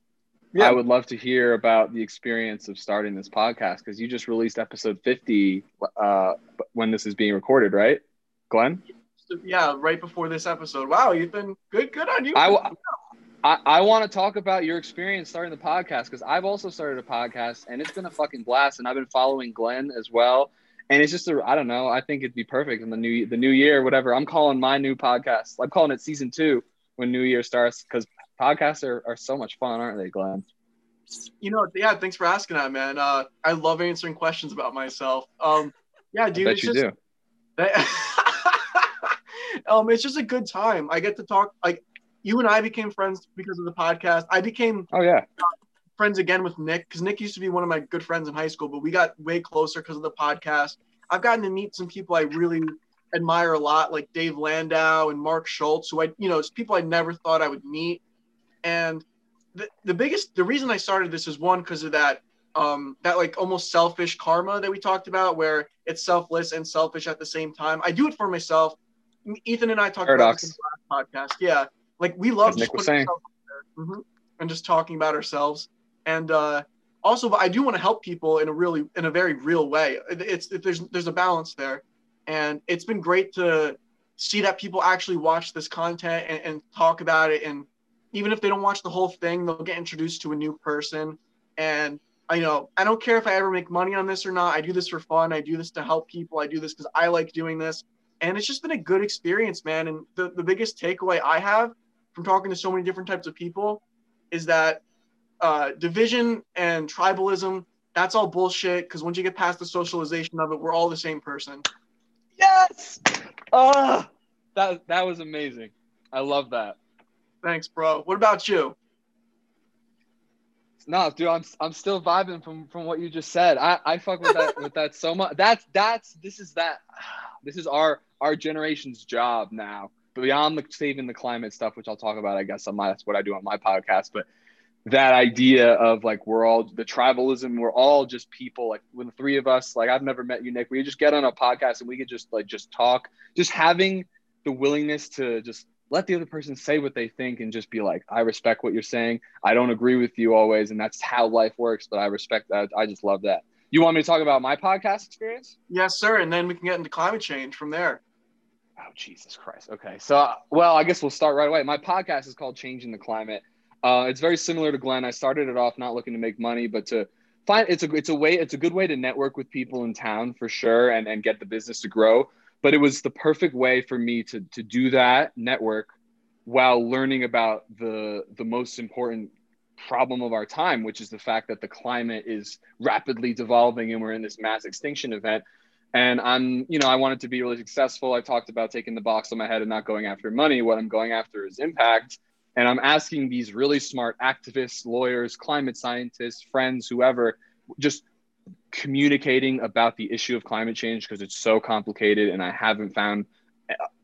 I would love to hear about the experience of starting this podcast because you just released episode 50 uh, when this is being recorded, right, Glenn? Yeah, right before this episode. Wow, Ethan, good, good on you. I, I, I want to talk about your experience starting the podcast because I've also started a podcast and it's been a fucking blast. And I've been following Glenn as well. And it's just a, I don't know. I think it'd be perfect in the new the new year, whatever. I'm calling my new podcast. I'm calling it season two when New Year starts because podcasts are, are so much fun, aren't they, Glenn? You know, yeah. Thanks for asking that, man. Uh, I love answering questions about myself. Um, yeah, dude. I bet it's you just, do. That, um, it's just a good time. I get to talk. Like you and I became friends because of the podcast. I became Oh yeah. friends again with Nick because Nick used to be one of my good friends in high school, but we got way closer because of the podcast. I've gotten to meet some people I really admire a lot, like Dave Landau and Mark Schultz, who I, you know, it's people I never thought I would meet. And the, the biggest, the reason I started this is one because of that, um, that like almost selfish karma that we talked about, where it's selfless and selfish at the same time. I do it for myself. Ethan and I talked Paradox. about this in the last podcast. Yeah, like we love As just putting saying. ourselves out there, mhm, and just talking about ourselves. And uh, also, but I do want to help people in a really, in a very real way. It's it, there's there's a balance there, and it's been great to see that people actually watch this content and, and talk about it. And even if they don't watch the whole thing, they'll get introduced to a new person. And I know I don't care if I ever make money on this or not. I do this for fun. I do this to help people. I do this because I like doing this. And it's just been a good experience, man. And the, the biggest takeaway I have from talking to so many different types of people is that uh, division and tribalism, that's all bullshit. Because once you get past the socialization of it, we're all the same person. Yes. Ah, that that was amazing. I love that. Thanks, bro. What about you? No, dude, I'm I'm still vibing from from what you just said. I I fuck with that with that so much. That's that's this is that this is our our generation's job now. Beyond the saving the climate stuff, which I'll talk about, I guess on my that's what I do on my podcast. But that idea of like we're all the tribalism, we're all just people. Like when the three of us, like I've never met you, Nick. We just get on a podcast and we could just like just talk. Just having the willingness to just let the other person say what they think and just be like, I respect what you're saying. I don't agree with you always, and that's how life works. But I respect that. I just love that. You want me to talk about my podcast experience? Yes, sir. And then we can get into climate change from there. Oh Jesus Christ. Okay, so uh, well, I guess we'll start right away. My podcast is called Changing the Climate. Uh, it's very similar to Glenn. I started it off not looking to make money, but to find it's a it's a way it's a good way to network with people in town for sure and and get the business to grow. But it was the perfect way for me to to do that network while learning about the the most important problem of our time, which is the fact that the climate is rapidly devolving and we're in this mass extinction event. And I'm, you know, I wanted to be really successful. I talked about taking the box on my head and not going after money. What I'm going after is impact. And I'm asking these really smart activists, lawyers, climate scientists, friends, whoever, just communicating about the issue of climate change because it's so complicated and I haven't found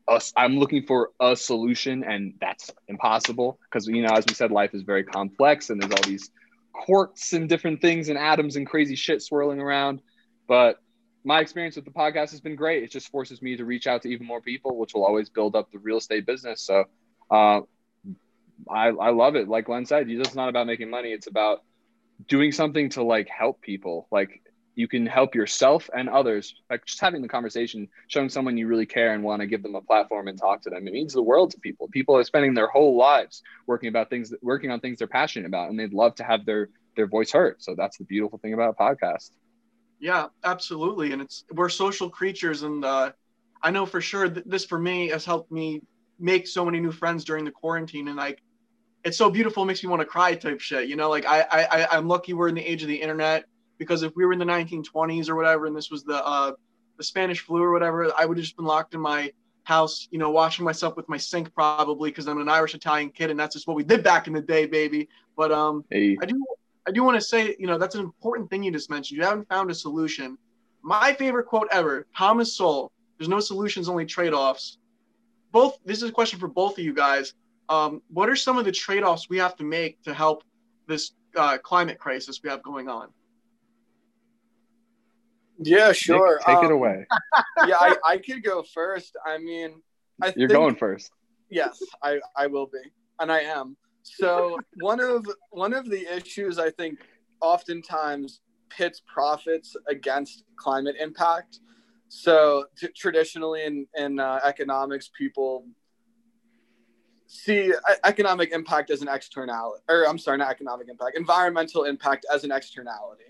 us i'm looking for a solution and that's impossible because you know as we said life is very complex and there's all these quarks and different things and atoms and crazy shit swirling around. But my experience with the podcast has been great. It just forces me to reach out to even more people which will always build up the real estate business. So uh, I, I love it. Like glenn said it's not about making money. It's about doing something to like help people. Like you can help yourself and others like just having the conversation showing someone you really care and want to give them a platform and talk to them. It means the world to people. People are spending their whole lives working about things working on things they're passionate about and they'd love to have their their voice heard. So that's the beautiful thing about a podcast. Yeah, absolutely. And it's we're social creatures, and uh, I know for sure that this for me has helped me make so many new friends during the quarantine, and like it's so beautiful, it makes me want to cry type shit. You know, like I I- I'm lucky we're in the age of the internet because if we were in the 1920s or whatever, and this was the uh, the Spanish flu or whatever, I would have just been locked in my house, you know, washing myself with my sink probably because I'm an Irish Italian kid, and that's just what we did back in the day, baby. But um, hey I do I do want to say, you know, that's an important thing you just mentioned. You haven't found a solution. My favorite quote ever, Thomas Sowell, there's no solutions, only trade-offs. Both this is a question for both of you guys. Um, what are some of the trade-offs we have to make to help this uh, climate crisis we have going on? Yeah, sure. Nick, take it Um, away yeah, I, I could go first. I mean, I you're think, going first Yes, I, I will be, and I am. so one of one of the issues I think oftentimes pits profits against climate impact. So t- traditionally in in uh, economics, people see economic impact as an externality, or I'm sorry, not economic impact, environmental impact as an externality.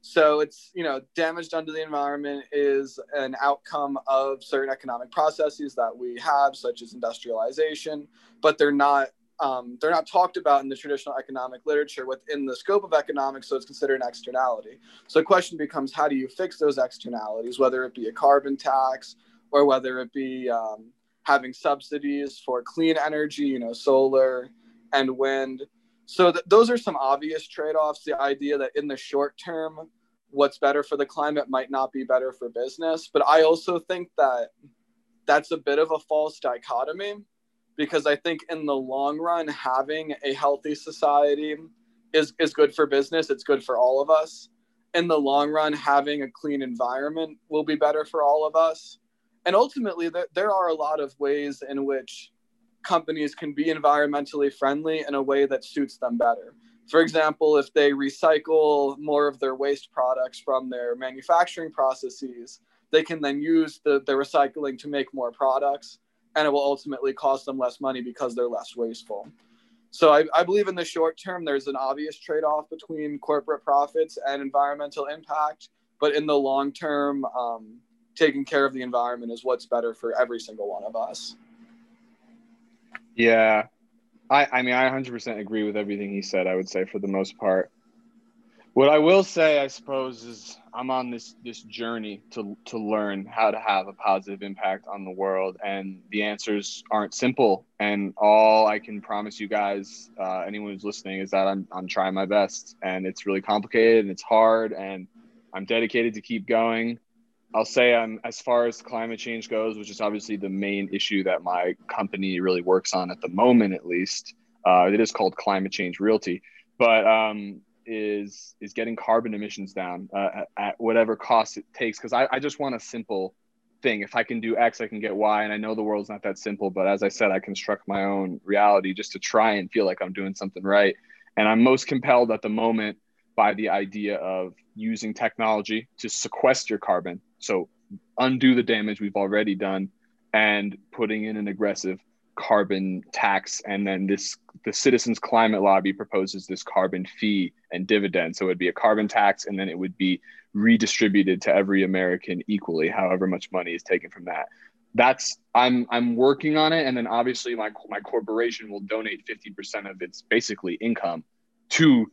So it's, you know, damage done to the environment is an outcome of certain economic processes that we have, such as industrialization, but they're not um, they're not talked about in the traditional economic literature within the scope of economics, so it's considered an externality. So the question becomes, how do you fix those externalities, whether it be a carbon tax or whether it be um, having subsidies for clean energy, you know, solar and wind. So th- those are some obvious trade-offs. The idea that in the short term, what's better for the climate might not be better for business. But I also think that that's a bit of a false dichotomy because I think in the long run, having a healthy society is, is good for business. It's good for all of us. In the long run, having a clean environment will be better for all of us and ultimately there, there are a lot of ways in which companies can be environmentally friendly in a way that suits them better for example if they recycle more of their waste products from their manufacturing processes they can then use the, the recycling to make more products and it will ultimately cost them less money because they're less wasteful so I, I believe in the short term there's an obvious trade-off between corporate profits and environmental impact but in the long term um, taking care of the environment is what's better for every single one of us. Yeah. I, I mean, I 100% agree with everything he said, I would say, for the most part. What I will say, I suppose, is I'm on this this journey to to learn how to have a positive impact on the world, and the answers aren't simple. And all I can promise you guys, uh, anyone who's listening, is that I'm I'm trying my best, and it's really complicated and it's hard, and I'm dedicated to keep going. I'll say um, as far as climate change goes, which is obviously the main issue that my company really works on at the moment, at least. Uh, it is called Climate Change Realty, but um, is is getting carbon emissions down uh, at whatever cost it takes. Because I, I just want a simple thing. If I can do X, I can get Y. And I know the world's not that simple, but as I said, I construct my own reality just to try and feel like I'm doing something right. And I'm most compelled at the moment by the idea of using technology to sequester carbon. So undo the damage we've already done and putting in an aggressive carbon tax. And then this the citizens climate lobby proposes this carbon fee and dividend. So it would be a carbon tax and then it would be redistributed to every american equally however much money is taken from that. That's i'm i'm working on it. And then obviously my my corporation will donate 50% of its basically income to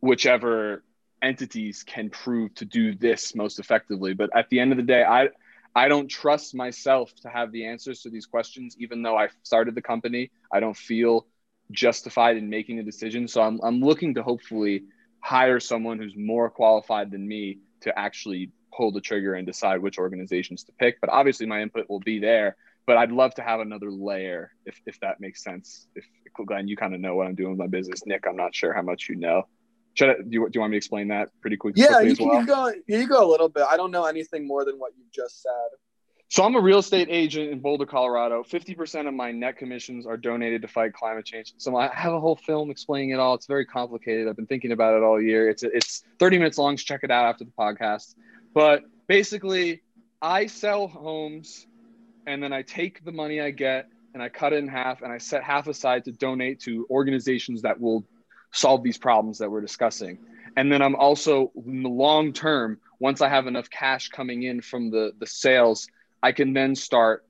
whichever entities can prove to do this most effectively. But at the end of the day, I I don't trust myself to have the answers to these questions, even though I started the company. I don't feel justified in making a decision. So I'm I'm looking to hopefully hire someone who's more qualified than me to actually pull the trigger and decide which organizations to pick. But obviously my input will be there. But I'd love to have another layer if, if that makes sense. If Glenn, you kind of know what I'm doing with my business. Nick, I'm not sure how much you know. Should I, do, you, do you want me to explain that pretty quickly? Yeah, you, well? you go. You go a little bit. I don't know anything more than what you've just said. So I'm a real estate agent in Boulder, Colorado. 50% of my net commissions are donated to fight climate change. So I have a whole film explaining it all. It's very complicated. I've been thinking about it all year. It's it's 30 minutes long. So check it out after the podcast. But basically, I sell homes, and then I take the money I get and I cut it in half, and I set half aside to donate to organizations that will solve these problems that we're discussing. And then I'm also in the long term, once I have enough cash coming in from the, the sales, I can then start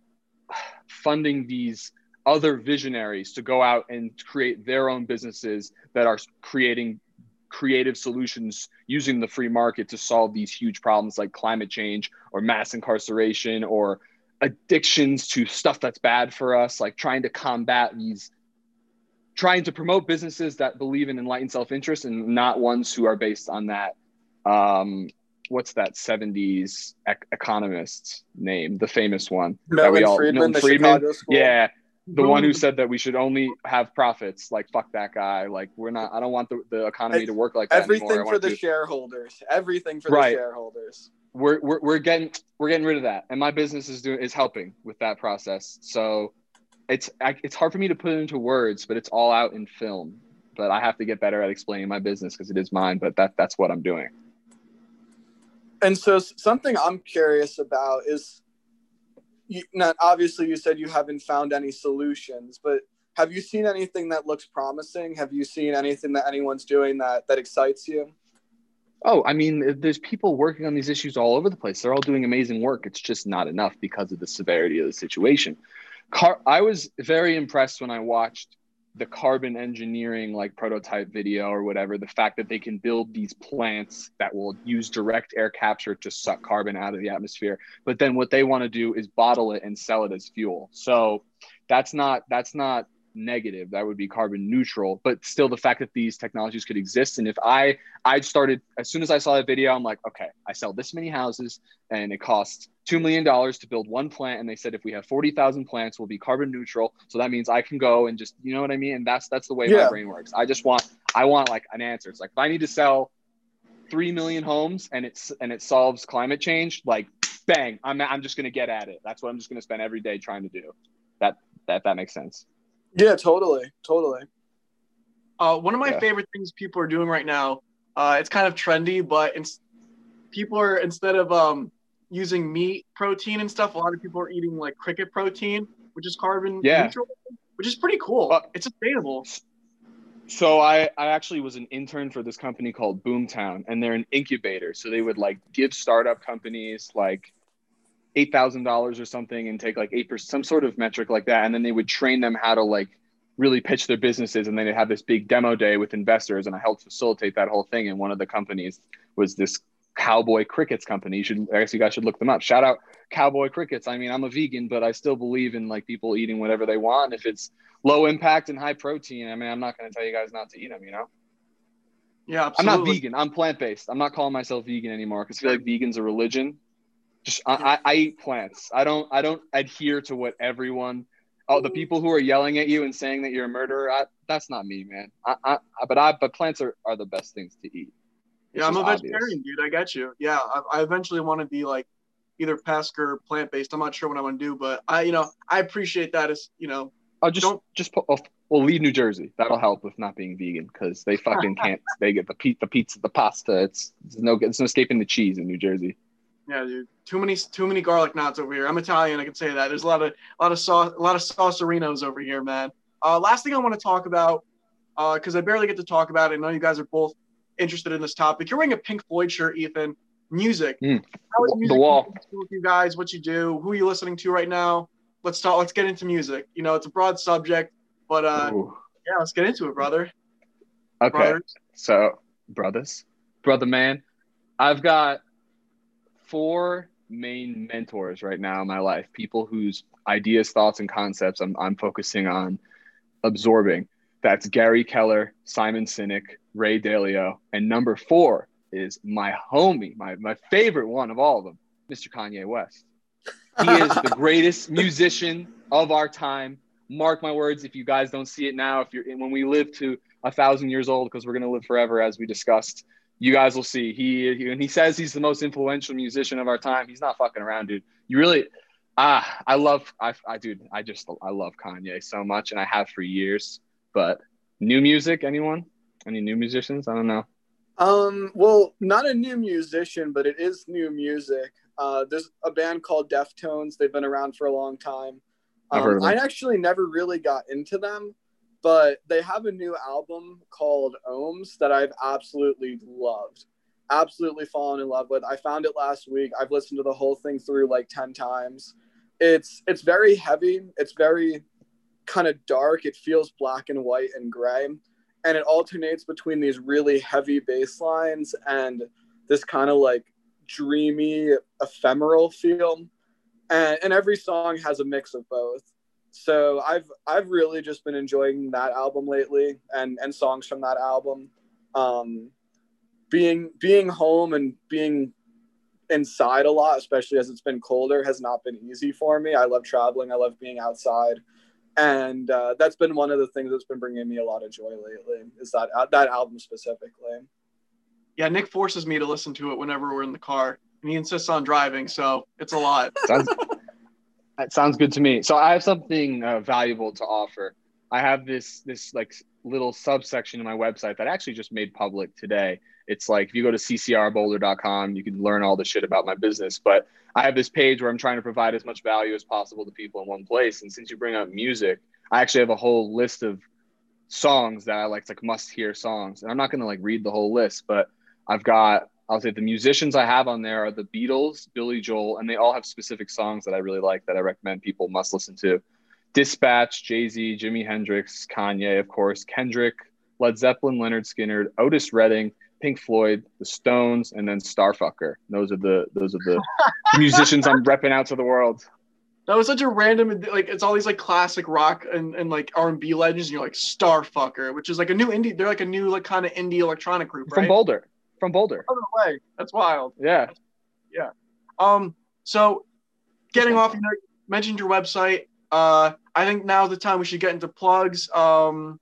funding these other visionaries to go out and create their own businesses that are creating creative solutions using the free market to solve these huge problems like climate change or mass incarceration or addictions to stuff that's bad for us like trying to combat these trying to promote businesses that believe in enlightened self-interest and not ones who are based on that um, what's that 70s ec- economist name? The famous one Milton that we all Friedman, Milton Friedman? Yeah. The one who said that we should only have profits like fuck that guy. Like we're not i don't want the, the economy to work like that everything for the to. shareholders. Everything for right. the shareholders. We're, we're, we're getting we're getting rid of that. And my business is doing is helping with that process. So it's I, it's hard for me to put it into words, but it's all out in film. But I have to get better at explaining my business because it is mine. But that that's what I'm doing. And so something I'm curious about is, you, not obviously you said you haven't found any solutions, but have you seen anything that looks promising? Have you seen anything that anyone's doing that that excites you? Oh, I mean, there's people working on these issues all over the place. They're all doing amazing work. It's just not enough because of the severity of the situation. Car- I was very impressed when I watched the carbon engineering like prototype video or whatever the fact that they can build these plants that will use direct air capture to suck carbon out of the atmosphere. But then what they want to do is bottle it and sell it as fuel. So that's not that's not negative that would be carbon neutral but still the fact that these technologies could exist. And if i i started as soon as i saw that video i'm like okay i sell this many houses and it costs $2 million to build one plant. And they said if we have 40,000 plants we'll be carbon neutral. So that means i can go and just you know what i mean? And that's that's the way yeah. my brain works. I just want i want like an answer. It's like if i need to sell 3 million homes and it's and it solves climate change like bang i'm, I'm just going to get at it. That's what i'm just going to spend every day trying to do. That that that makes sense yeah, totally, totally. Uh, one of my yeah. favorite things people are doing right now. Uh, it's kind of trendy, but it's, people are instead of um, using meat protein and stuff, a lot of people are eating like cricket protein, which is carbon yeah. neutral, which is pretty cool. Uh, it's sustainable. So I, I actually was an intern for this company called Boomtown, and they're an incubator. So they would like give startup companies like eight thousand dollars or something and take like eight percent, some sort of metric like that, and then they would train them how to like really pitch their businesses, and then they'd have this big demo day with investors, and I helped facilitate that whole thing. And one of the companies was this Cowboy Crickets company. You should, I guess you guys should look them up. Shout out Cowboy Crickets. I mean, I'm a vegan, but I still believe in like people eating whatever they want. If it's low impact and high protein, I mean, I'm not going to tell you guys not to eat them. You know. Yeah, absolutely. I'm not vegan. I'm plant based. I'm not calling myself vegan anymore because I feel like vegan's a religion just I, I eat plants. I don't I don't adhere to what everyone oh the people who are yelling at you and saying that you're a murderer. I, that's not me, man. I, I but I but plants are, are the best things to eat. Yeah, I'm a vegetarian, obvious. dude. I get you. Yeah, I, I eventually want to be like either pesque or plant based. I'm not sure what I want to do, but I you know I appreciate that as you know. Oh, just don't just put, oh, well leave New Jersey. That'll help with not being vegan because they fucking can't. they get the pizza, the pizza, the pasta. It's, it's no it's no escaping the cheese in New Jersey. Yeah, dude. Too many too many garlic knots over here. I'm Italian, I can say that. There's a lot of a lot of sauce a lot of saucerinos over here, man. Uh, last thing I want to talk about, because uh, I barely get to talk about it. I know you guys are both interested in this topic. You're wearing a Pink Floyd shirt, Ethan. Music. Mm. How is music the wall. with you guys? What you do? Who are you listening to right now? Let's talk. Let's get into music. You know, it's a broad subject, but uh, yeah, let's get into it, brother. Okay. Brothers. So, brothers, brother man, I've got four main mentors right now in my life, people whose ideas, thoughts, and concepts I'm, I'm focusing on absorbing. That's Gary Keller, Simon Sinek, Ray Dalio. And number four is my homie, my, my favorite one of all of them, Mr. Kanye West. He is the greatest musician of our time. Mark my words, if you guys don't see it now, if you're when we live to a thousand years old, because we're gonna live forever, as we discussed, you guys will see. He, he and he says he's the most influential musician of our time. He's not fucking around, dude. You really, ah, I love, I, I, dude, I just, I love Kanye so much, and I have for years. But new music, anyone? Any new musicians? I don't know. Um, well, not a new musician, but it is new music. Uh, there's a band called Deftones. They've been around for a long time. Um, I actually never really got into them but they have a new album called Ohms that I've absolutely loved. Absolutely fallen in love with. I found it last week. I've listened to the whole thing through like 10 times. It's it's very heavy. It's very kind of dark. It feels black and white and gray. And it alternates between these really heavy bass lines and this kind of like dreamy, ephemeral feel. And, and every song has a mix of both so I've I've really just been enjoying that album lately and and songs from that album. Um, being being home and being inside a lot, especially as it's been colder, has not been easy for me. I love traveling. I love being outside, and uh, that's been one of the things that's been bringing me a lot of joy lately. Is that uh, that album specifically? Yeah, Nick forces me to listen to it whenever we're in the car, and he insists on driving, so it's a lot. That sounds good to me. So I have something uh, valuable to offer. I have this this like little subsection in my website that I actually just made public today. It's like if you go to ccrboulder.com, you can learn all the shit about my business. But I have this page where I'm trying to provide as much value as possible to people in one place. And since you bring up music, I actually have a whole list of songs that I like, like must hear songs. And I'm not going to like read the whole list, but I've got, I'll say the musicians I have on there are the Beatles, Billy Joel, and they all have specific songs that I really like that I recommend people must listen to. Dispatch, Jay Z, Jimi Hendrix, Kanye, of course, Kendrick, Led Zeppelin, Lynyrd Skynyrd, Otis Redding, Pink Floyd, The Stones, and then Starfucker. Those are the those are the musicians I'm repping out to the world. That was such a random like it's all these like classic rock and, and like R and B legends. And you're like Starfucker, which is like a new indie. They're like a new like kind of indie electronic group, right? From Boulder. From Boulder. Way! That's wild. Yeah. Yeah. Um. So, getting off, you know, mentioned your website. Uh, I think now's the time we should get into plugs. Um.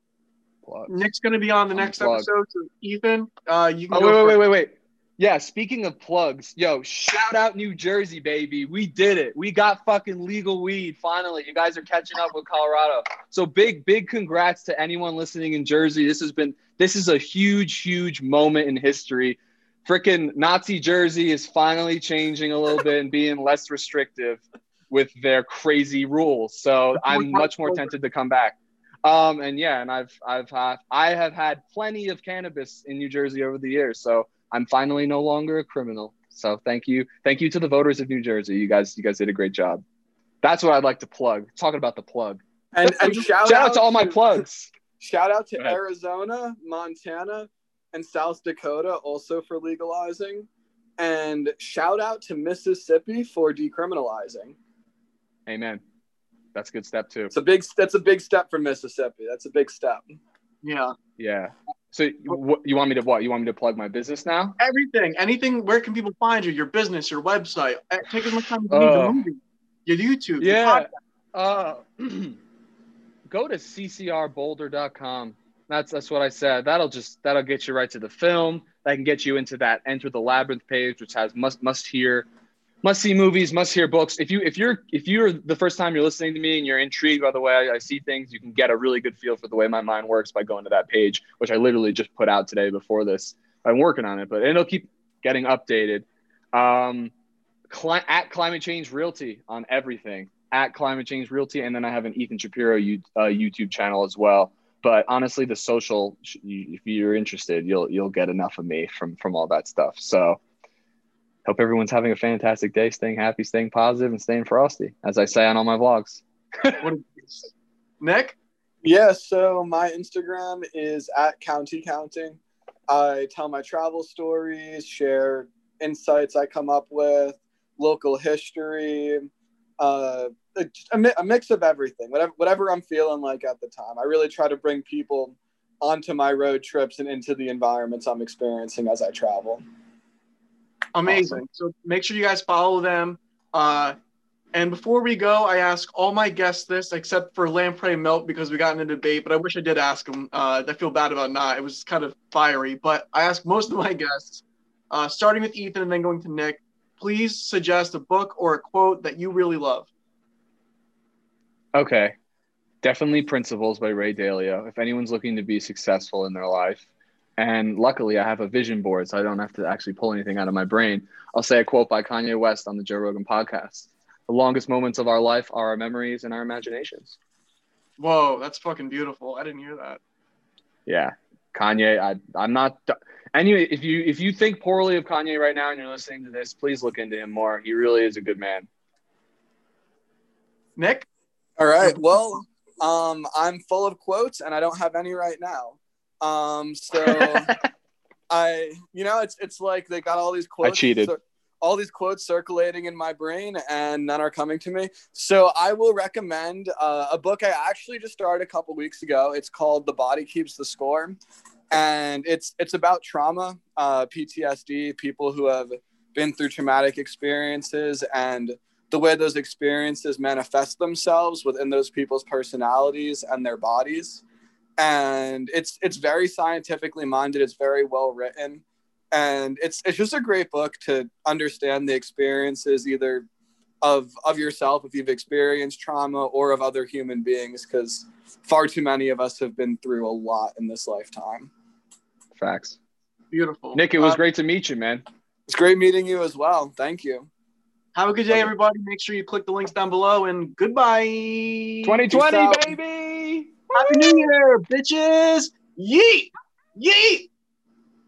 Nick's going to be on the next episode. So Ethan, uh, you can. Oh wait, wait, wait, wait, wait. Yeah, speaking of plugs, yo, shout out New Jersey, baby. We did it. We got fucking legal weed finally. You guys are catching up with Colorado. So big, big congrats to anyone listening in Jersey. This has been this is a huge, huge moment in history. Freaking Nazi Jersey is finally changing a little bit and being less restrictive with their crazy rules. So I'm much more tempted to come back. Um, and yeah, and I've I've had I have had plenty of cannabis in New Jersey over the years. So I'm finally no longer a criminal. So thank you, thank you to the voters of New Jersey. You guys, you guys did a great job. That's what I'd like to plug. Talking about the plug. And, and shout, shout out, out, to all my plugs. Shout out to Arizona, Montana, and South Dakota also for legalizing. And shout out to Mississippi for decriminalizing. Amen. That's a good step too. It's a big that's a big step for Mississippi. That's a big step. Yeah. Yeah. So you, you want me to what? You want me to plug my business now? Everything, anything. Where can people find you? Your business, your website. Eh, take as much time as you uh, need. Your YouTube. Yeah. Your uh, go to ccrboulder.com. That's that's what I said. That'll just that'll get you right to the film. That can get you into that enter the labyrinth page, which has must must hear must see movies, must hear books. If you if you're if you're the first time you're listening to me and you're intrigued by the way I, I, see things, you can get a really good feel for the way my mind works by going to that page, which I literally just put out today before this. I'm working on it, but it'll keep getting updated. Um, cli- at Climate Change Realty on everything. At Climate Change Realty, and then I have an Ethan Shapiro U- uh, YouTube channel as well. But honestly, the social, if you're interested, you'll you'll get enough of me from from all that stuff. So hope everyone's having a fantastic day, staying happy, staying positive, and staying frosty, as I say on all my vlogs. Nick? Yeah, so my Instagram is at County Counting. I tell my travel stories, share insights I come up with, local history, uh, a, a, mix of everything, whatever, whatever I'm feeling like at the time. I really try to bring people onto my road trips and into the environments I'm experiencing as I travel. Amazing. Awesome. So make sure you guys follow them. Uh, and before we go, I ask all my guests this, except for Lamprey Milk, because we got in a debate, but I wish I did ask him. Uh, I feel bad about not. It was kind of fiery, but I ask most of my guests, uh, starting with Ethan and then going to Nick, please suggest a book or a quote that you really love. Okay. Definitely Principles by Ray Dalio. If anyone's looking to be successful in their life, and luckily, I have a vision board, so I don't have to actually pull anything out of my brain. I'll say a quote by Kanye West on the Joe Rogan podcast The longest moments of our life are our memories and our imaginations. Whoa, that's fucking beautiful. I didn't hear that. Yeah. Kanye, I, I'm not. Anyway, if you if you think poorly of Kanye right now and you're listening to this, please look into him more. He really is a good man. Nick. All right. Well, um, I'm full of quotes, and I don't have any right now. Um, so I, you know, it's it's like they got all these quotes. I cheated. all these quotes circulating in my brain and none are coming to me. So I will recommend uh, a book I actually just started a couple weeks ago. It's called The Body Keeps the Score. And it's it's about trauma, uh, PTSD, people who have been through traumatic experiences and the way those experiences manifest themselves within those people's personalities and their bodies. And it's it's very scientifically minded it's very well written. And it's it's just a great book to understand the experiences either of of yourself if you've experienced trauma or of other human beings because far too many of us have been through a lot in this lifetime. Facts. Beautiful. Nick, it was Uh, great to meet you, man. It's great meeting you as well. Thank you. Have a good day, everybody. Make sure you click the links down below and goodbye. 2020, baby. Happy New Year, bitches. Yeet. Yeet.